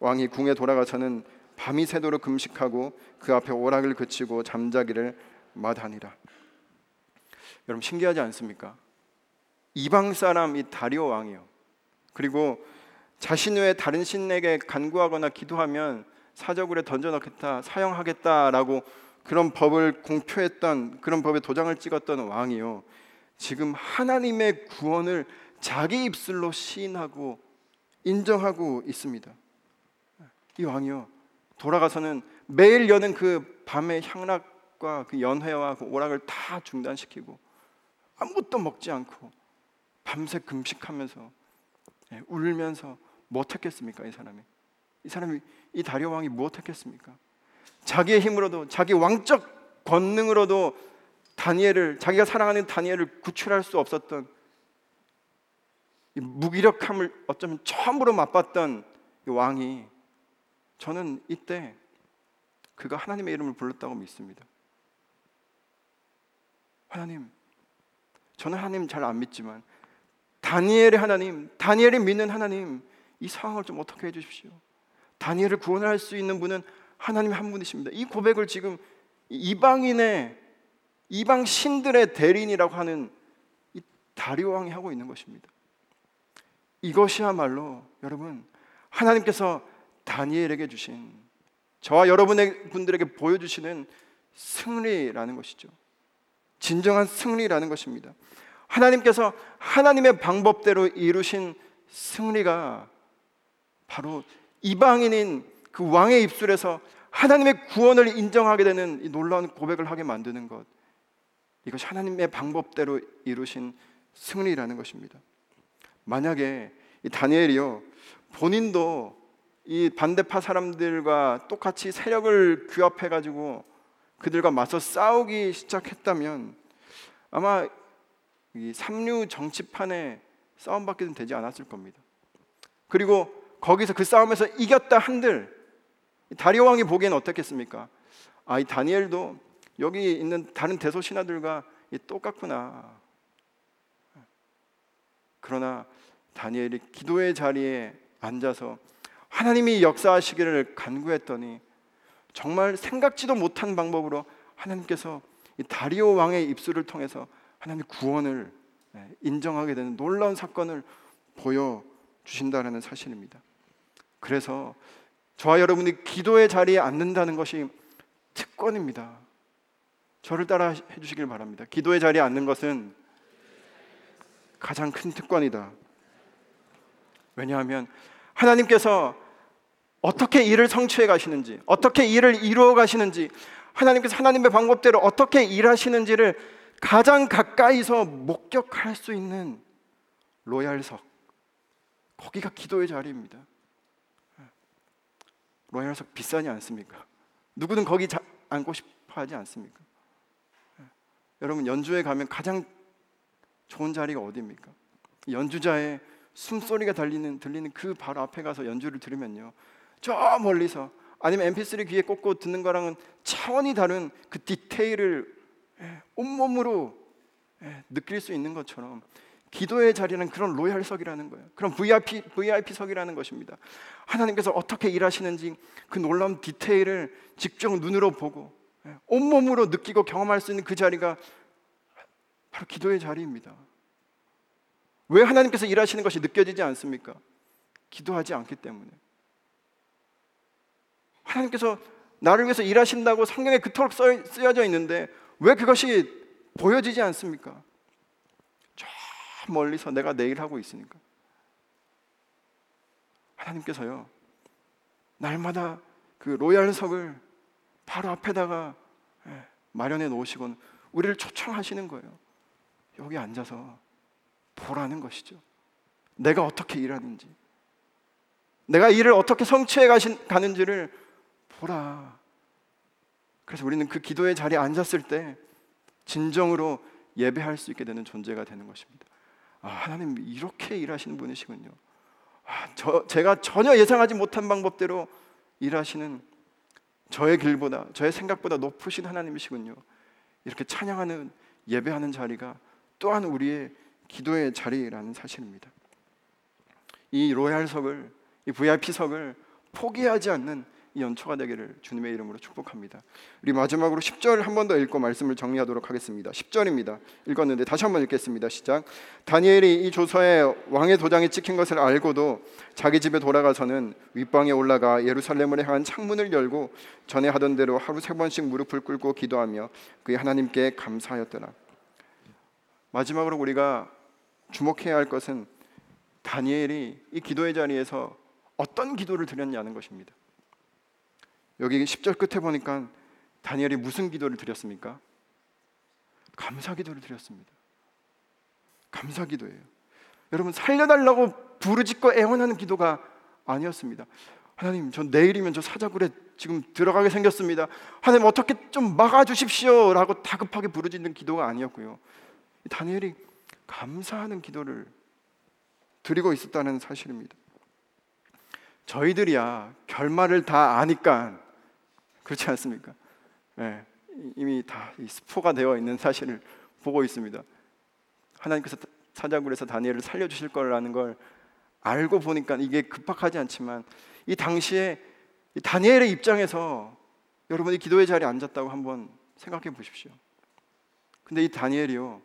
Speaker 1: 왕이 궁에 돌아가서는 밤이 새도록 금식하고 그 앞에 오락을 그치고 잠자기를 마다니라. 여러분 신기하지 않습니까? 이방 사람 이 다리오 왕이요. 그리고 자신 외에 다른 신에게 간구하거나 기도하면 사적으로 던져넣겠다, 사용하겠다라고 그런 법을 공표했던 그런 법에 도장을 찍었던 왕이요. 지금 하나님의 구원을 자기 입술로 시인하고 인정하고 있습니다. 이 왕이요. 돌아가서는 매일 여는 그 밤의 향락과 그 연회와 그 오락을 다 중단시키고 아무것도 먹지 않고 밤새 금식하면서 예, 울면서 못 했겠습니까 이 사람이? 이 사람이 이 다리오 왕이 무엇했겠습니까? 자기의 힘으로도 자기 왕적 권능으로도 다니엘을 자기가 사랑하는 다니엘을 구출할 수 없었던 무기력함을 어쩌면 처음으로 맛봤던 왕이 저는 이때 그가 하나님의 이름을 불렀다고 믿습니다. 하나님, 저는 하나님 잘 안 믿지만 다니엘의 하나님, 다니엘이 믿는 하나님, 이 상황을 좀 어떻게 해주십시오. 다니엘을 구원할 수 있는 분은 하나님 한 분이십니다. 이 고백을 지금 이방인의 이방 신들의 대리인이라고 하는 이 다리오 왕이 하고 있는 것입니다. 이것이야말로 여러분 하나님께서 다니엘에게 주신 저와 여러분의 분들에게 보여주시는 승리라는 것이죠. 진정한 승리라는 것입니다. 하나님께서 하나님의 방법대로 이루신 승리가 바로 이방인인 그 왕의 입술에서 하나님의 구원을 인정하게 되는 이 놀라운 고백을 하게 만드는 것. 이것이 하나님의 방법대로 이루신 승리라는 것입니다. 만약에 이 다니엘이요 본인도 이 반대파 사람들과 똑같이 세력을 규합해 가지고 그들과 맞서 싸우기 시작했다면 아마 이 삼류 정치판에 싸움밖에는 되지 않았을 겁니다. 그리고 거기서 그 싸움에서 이겼다 한들 다리오 왕이 보기엔 어떻겠습니까? 아, 이 다니엘도 여기 있는 다른 대소 신하들과 똑같구나. 그러나 다니엘이 기도의 자리에 앉아서 하나님이 역사하시기를 간구했더니 정말 생각지도 못한 방법으로 하나님께서 이 다리오 왕의 입술을 통해서 하나님의 구원을 네, 인정하게 되는 놀라운 사건을 보여 주신다라는 사실입니다. 그래서 저와 여러분이 기도의 자리에 앉는다는 것이 특권입니다. 저를 따라 해주시길 바랍니다. 기도의 자리에 앉는 것은 가장 큰 특권이다. 왜냐하면 하나님께서 어떻게 일을 성취해 가시는지, 어떻게 일을 이루어 가시는지, 하나님께서 하나님의 방법대로 어떻게 일하시는지를 가장 가까이서 목격할 수 있는 로얄석. 거기가 기도의 자리입니다. 로얄석 비싸지 않습니까? 누구든 거기 자, 앉고 싶어 하지 않습니까? 여러분 연주에 가면 가장 좋은 자리가 어디입니까? 연주자의 숨소리가 들리는 들리는 그 바로 앞에 가서 연주를 들으면요. 저 멀리서 아니면 MP3 귀에 꽂고 듣는 거랑은 차원이 다른 그 디테일을 예, 온몸으로 예, 느낄 수 있는 것처럼 기도의 자리는 그런 로얄석이라는 거예요. 그런 VIP VIP석이라는 것입니다. 하나님께서 어떻게 일하시는지 그 놀라운 디테일을 직접 눈으로 보고 예, 온몸으로 느끼고 경험할 수 있는 그 자리가 바로 기도의 자리입니다. 왜 하나님께서 일하시는 것이 느껴지지 않습니까? 기도하지 않기 때문에. 하나님께서 나를 위해서 일하신다고 성경에 그토록 쓰여져 있는데 왜 그것이 보여지지 않습니까? 저 멀리서 내가 내 일 하고 있으니까. 하나님께서요, 날마다 그 로얄석을 바로 앞에다가 예, 마련해 놓으시곤 우리를 초청하시는 거예요. 여기 앉아서 보라는 것이죠. 내가 어떻게 일하는지, 내가 일을 어떻게 성취해 가는지를 보라. 그래서 우리는 그 기도의 자리에 앉았을 때 진정으로 예배할 수 있게 되는 존재가 되는 것입니다. 아, 하나님 이렇게 일하시는 분이시군요. 아, 저, 제가 전혀 예상하지 못한 방법대로 일하시는 저의 길보다 저의 생각보다 높으신 하나님이시군요. 이렇게 찬양하는 예배하는 자리가 또한 우리의 기도의 자리라는 사실입니다. 이 로얄석을 이 VIP석을 포기하지 않는 이 연초가 되기를 주님의 이름으로 축복합니다. 우리 마지막으로 10절 한 번 더 읽고 말씀을 정리하도록 하겠습니다. 10절입니다. 읽었는데 다시 한 번 읽겠습니다. 시작. 다니엘이 이 조서에 왕의 도장이 찍힌 것을 알고도 자기 집에 돌아가서는 윗방에 올라가 예루살렘을 향한 창문을 열고 전에 하던 대로 하루 세 번씩 무릎을 꿇고 기도하며 그의 하나님께 감사하였더라. 마지막으로 우리가 주목해야 할 것은 다니엘이 이 기도의 자리에서 어떤 기도를 드렸냐는 것입니다. 여기 10절 끝에 보니까 다니엘이 무슨 기도를 드렸습니까? 감사 기도를 드렸습니다. 감사 기도예요. 여러분 살려달라고 부르짖고 애원하는 기도가 아니었습니다. 하나님, 저 내일이면 저 사자굴에 지금 들어가게 생겼습니다. 하나님 어떻게 좀 막아 주십시오라고 다급하게 부르짖는 기도가 아니었고요. 다니엘이 감사하는 기도를 드리고 있었다는 사실입니다. 저희들이야 결말을 다 아니까 그렇지 않습니까? 예, 이미 다 스포가 되어 있는 사실을 보고 있습니다. 하나님께서 사자굴에서 다니엘을 살려주실 거라는 걸 알고 보니까 이게 급박하지 않지만 이 당시에 이 다니엘의 입장에서 여러분이 기도의 자리에 앉았다고 한번 생각해 보십시오. 근데 이 다니엘이요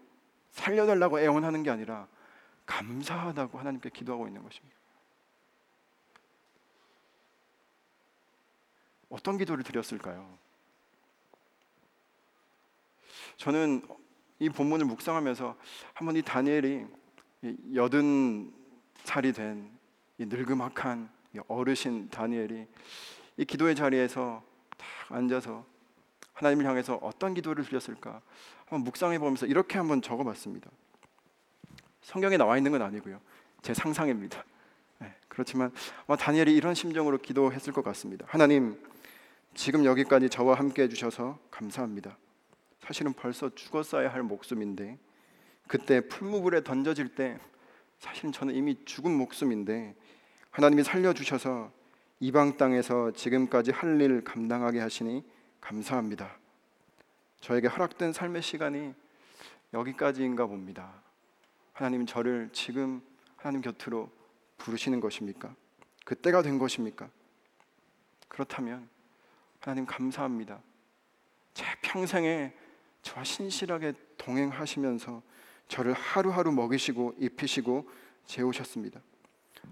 Speaker 1: 살려달라고 애원하는 게 아니라 감사하다고 하나님께 기도하고 있는 것입니다. 어떤 기도를 드렸을까요? 저는 이 본문을 묵상하면서 한번 이 다니엘이 여든 살이 된 이 늙음악한 어르신 다니엘이 이 기도의 자리에서 딱 앉아서 하나님을 향해서 어떤 기도를 드렸을까 한번 묵상해 보면서 이렇게 한번 적어봤습니다. 성경에 나와 있는 건 아니고요, 제 상상입니다. 네, 그렇지만 다니엘이 이런 심정으로 기도했을 것 같습니다. 하나님, 지금 여기까지 저와 함께 해주셔서 감사합니다. 사실은 벌써 죽었어야 할 목숨인데 그때 풀무불에 던져질 때 사실은 저는 이미 죽은 목숨인데 하나님이 살려주셔서 이방 땅에서 지금까지 할 일 감당하게 하시니 감사합니다. 저에게 허락된 삶의 시간이 여기까지인가 봅니다. 하나님 저를 지금 하나님 곁으로 부르시는 것입니까? 그때가 된 것입니까? 그렇다면 하나님 감사합니다. 제 평생에 저와 신실하게 동행하시면서 저를 하루하루 먹이시고 입히시고 재우셨습니다.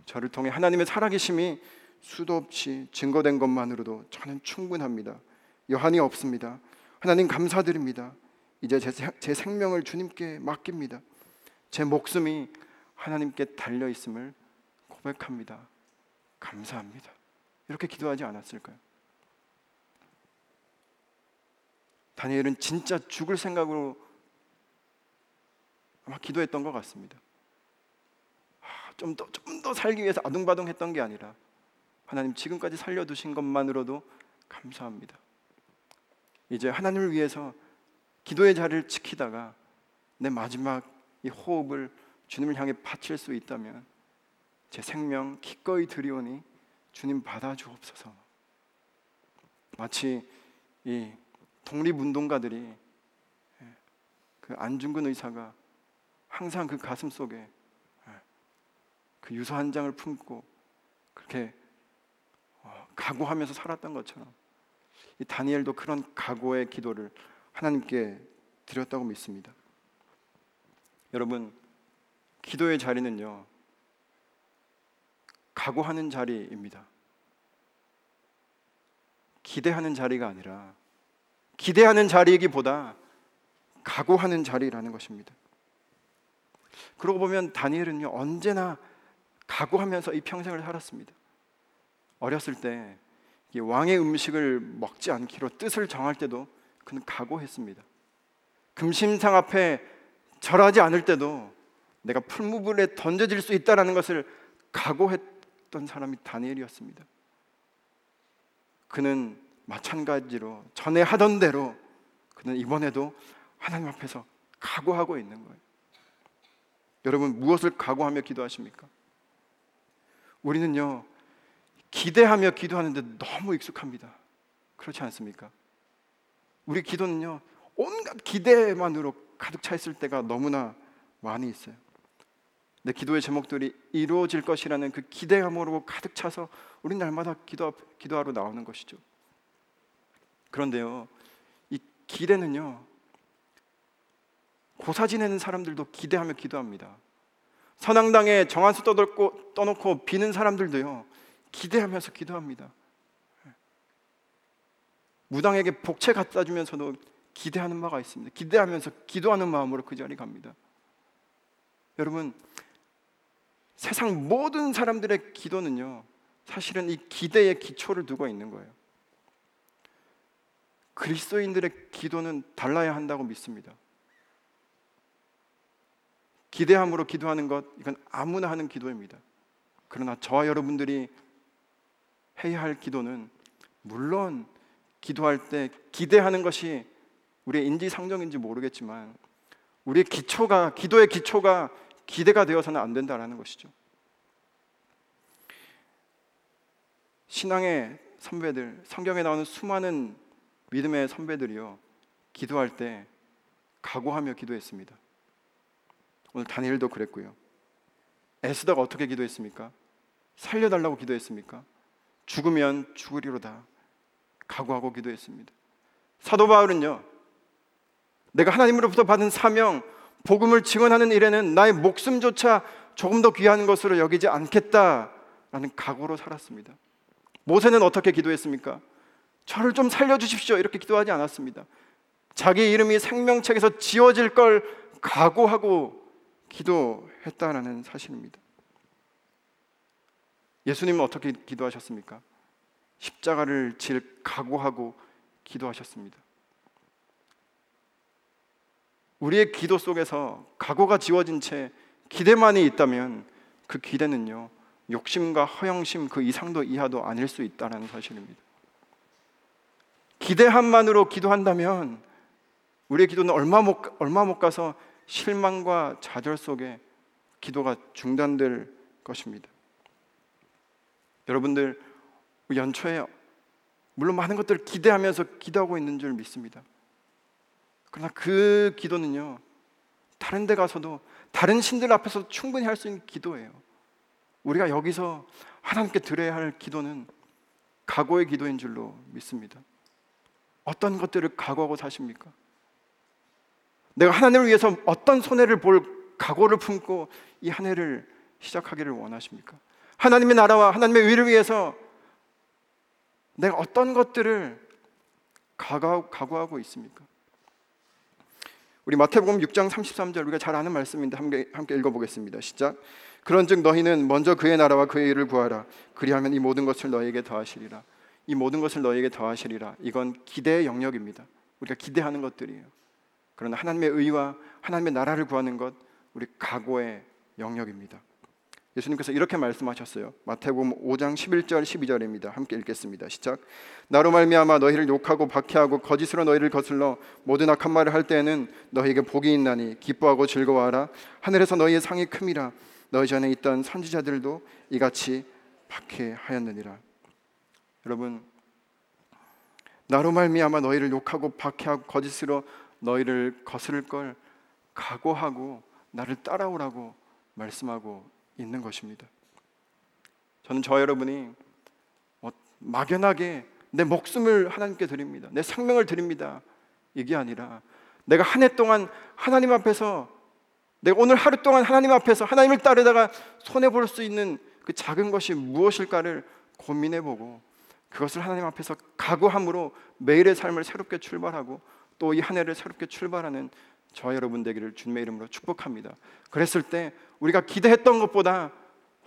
Speaker 1: 저를 통해 하나님의 살아계심이 수도 없이 증거된 것만으로도 저는 충분합니다. 여한이 없습니다. 하나님 감사드립니다. 이제 제, 제 생명을 주님께 맡깁니다. 제 목숨이 하나님께 달려 있음을 고백합니다. 감사합니다. 이렇게 기도하지 않았을까요? 다니엘은 진짜 죽을 생각으로 아마 기도했던 것 같습니다. 아, 좀더 좀 더 살기 위해서 아둥바둥했던 게 아니라 하나님 지금까지 살려두신 것만으로도 감사합니다. 이제 하나님을 위해서 기도의 자리를 지키다가 내 마지막 이 호흡을 주님을 향해 바칠 수 있다면 제 생명 기꺼이 드리오니 주님 받아 주옵소서. 마치 이 독립운동가들이 예, 그 안중근 의사가 항상 그 가슴 속에 예, 그 유서 한 장을 품고 그렇게 어, 각오하면서 살았던 것처럼 이 다니엘도 그런 각오의 기도를 하나님께 드렸다고 믿습니다. 여러분 기도의 자리는요 각오하는 자리입니다. 기대하는 자리가 아니라 기대하는 자리이기보다 각오하는 자리라는 것입니다. 그러고 보면 다니엘은요 언제나 각오하면서 이 평생을 살았습니다. 어렸을 때 왕의 음식을 먹지 않기로 뜻을 정할 때도 그는 각오했습니다. 금심상 앞에 절하지 않을 때도 내가 풀무불에 던져질 수 있다라는 것을 각오했던 사람이 다니엘이었습니다. 그는 마찬가지로 전에 하던 대로 그는 이번에도 하나님 앞에서 각오하고 있는 거예요. 여러분 무엇을 각오하며 기도하십니까? 우리는요 기대하며 기도하는데 너무 익숙합니다. 그렇지 않습니까? 우리 기도는요 온갖 기대만으로 가득 차 있을 때가 너무나 많이 있어요. 내 기도의 제목들이 이루어질 것이라는 그 기대감으로 가득 차서 우리 날마다 기도 기도하러 나오는 것이죠. 그런데요, 이 기대는요, 고사 지내는 사람들도 기대하며 기도합니다. 선앙당에 정한수 떠놓고, 떠놓고 비는 사람들도요, 기대하면서 기도합니다. 무당에게 복채 갖다 주면서도 기대하는 바가 있습니다. 기대하면서 기도하는 마음으로 그 자리 갑니다. 여러분, 세상 모든 사람들의 기도는요, 사실은 이 기대의 기초를 두고 있는 거예요. 그리스도인들의 기도는 달라야 한다고 믿습니다. 기대함으로 기도하는 것 이건 아무나 하는 기도입니다. 그러나 저와 여러분들이 해야 할 기도는 물론 기도할 때 기대하는 것이 우리의 인지상정인지 모르겠지만 우리의 기초가 기도의 기초가 기대가 되어서는 안 된다라는 것이죠. 신앙의 선배들, 성경에 나오는 수많은 믿음의 선배들이요. 기도할 때 각오하며 기도했습니다. 오늘 다니엘도 그랬고요. 에스더가 어떻게 기도했습니까? 살려달라고 기도했습니까? 죽으면 죽으리로다. 각오하고 기도했습니다. 사도 바울은요. 내가 하나님으로부터 받은 사명, 복음을 증언하는 일에는 나의 목숨조차 조금 더 귀한 것으로 여기지 않겠다라는 각오로 살았습니다. 모세는 어떻게 기도했습니까? 저를 좀 살려 주십시오. 이렇게 기도하지 않았습니다. 자기 이름이 생명책에서 지워질 걸 각오하고 기도했다라는 사실입니다. 예수님은 어떻게 기도하셨습니까? 십자가를 질 각오하고 기도하셨습니다. 우리의 기도 속에서 각오가 지워진 채 기대만이 있다면 그 기대는요 욕심과 허영심 그 이상도 이하도 아닐 수 있다는 사실입니다. 기대함만으로 기도한다면 우리의 기도는 얼마 못 얼마 못 가서 실망과 좌절 속에 기도가 중단될 것입니다. 여러분들 연초에 물론 많은 것들을 기대하면서 기도하고 있는 줄 믿습니다. 그러나 그 기도는요, 다른 데 가서도 다른 신들 앞에서 충분히 할 수 있는 기도예요. 우리가 여기서 하나님께 드려야 할 기도는 각오의 기도인 줄로 믿습니다. 어떤 것들을 각오하고 사십니까? 내가 하나님을 위해서 어떤 손해를 볼 각오를 품고 이 한 해를 시작하기를 원하십니까? 하나님의 나라와 하나님의 의를 위해서 내가 어떤 것들을 각오하고 있습니까? 우리 마태복음 6장 33절 우리가 잘 아는 말씀인데 함께, 함께 읽어보겠습니다. 시작. 그런즉 너희는 먼저 그의 나라와 그의 일을 구하라. 그리하면 이 모든 것을 너희에게 더하시리라. 이 모든 것을 너희에게 더하시리라. 이건 기대의 영역입니다. 우리가 기대하는 것들이에요. 그러나 하나님의 의와 하나님의 나라를 구하는 것 우리 각오의 영역입니다. 예수님께서 이렇게 말씀하셨어요. 마태복음 5장 11절 12절입니다. 함께 읽겠습니다. 시작. 나로 말미암아 너희를 욕하고 박해하고 거짓으로 너희를 거슬러 모든 악한 말을 할 때에는 너희에게 복이 있나니 기뻐하고 즐거워하라. 하늘에서 너희의 상이 큼이라. 너희 전에 있던 선지자들도 이같이 박해하였느니라. 여러분 나로 말미암아 너희를 욕하고 박해하고 거짓으로 너희를 거스를 걸 각오하고 나를 따라오라고 말씀하고 있는 것입니다. 저는 저 여러분이 뭐 막연하게 내 목숨을 하나님께 드립니다. 내 생명을 드립니다. 이게 아니라 내가 한 해 동안 하나님 앞에서 내가 오늘 하루 동안 하나님 앞에서 하나님을 따르다가 손해 볼 수 있는 그 작은 것이 무엇일까를 고민해 보고 그것을 하나님 앞에서 각오함으로 매일의 삶을 새롭게 출발하고 또 이 한 해를 새롭게 출발하는 저 여러분 되기를 주님의 이름으로 축복합니다. 그랬을 때 우리가 기대했던 것보다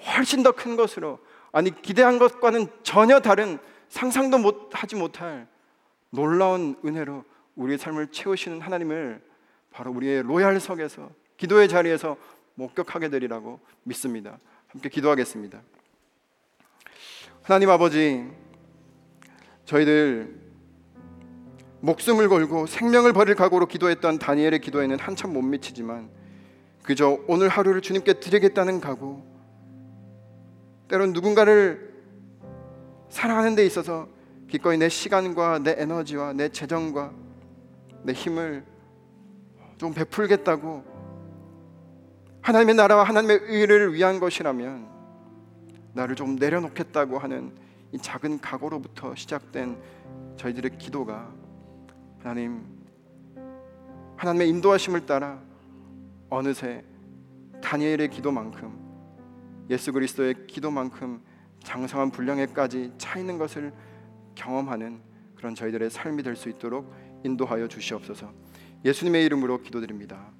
Speaker 1: 훨씬 더 큰 것으로 아니 기대한 것과는 전혀 다른 상상도 못 하지 못할 놀라운 은혜로 우리의 삶을 채우시는 하나님을 바로 우리의 로얄석에서 기도의 자리에서 목격하게 되리라고 믿습니다. 함께 기도하겠습니다. 하나님 아버지 저희들 목숨을 걸고 생명을 버릴 각오로 기도했던 다니엘의 기도에는 한참 못 미치지만 그저 오늘 하루를 주님께 드리겠다는 각오 때론 누군가를 사랑하는 데 있어서 기꺼이 내 시간과 내 에너지와 내 재정과 내 힘을 좀 베풀겠다고 하나님의 나라와 하나님의 의를 위한 것이라면 나를 좀 내려놓겠다고 하는 이 작은 각오로부터 시작된 저희들의 기도가 하나님 하나님의 인도하심을 따라 어느새 다니엘의 기도만큼 예수 그리스도의 기도만큼 장성한 분량에까지 차 있는 것을 경험하는 그런 저희들의 삶이 될 수 있도록 인도하여 주시옵소서. 예수님의 이름으로 기도드립니다.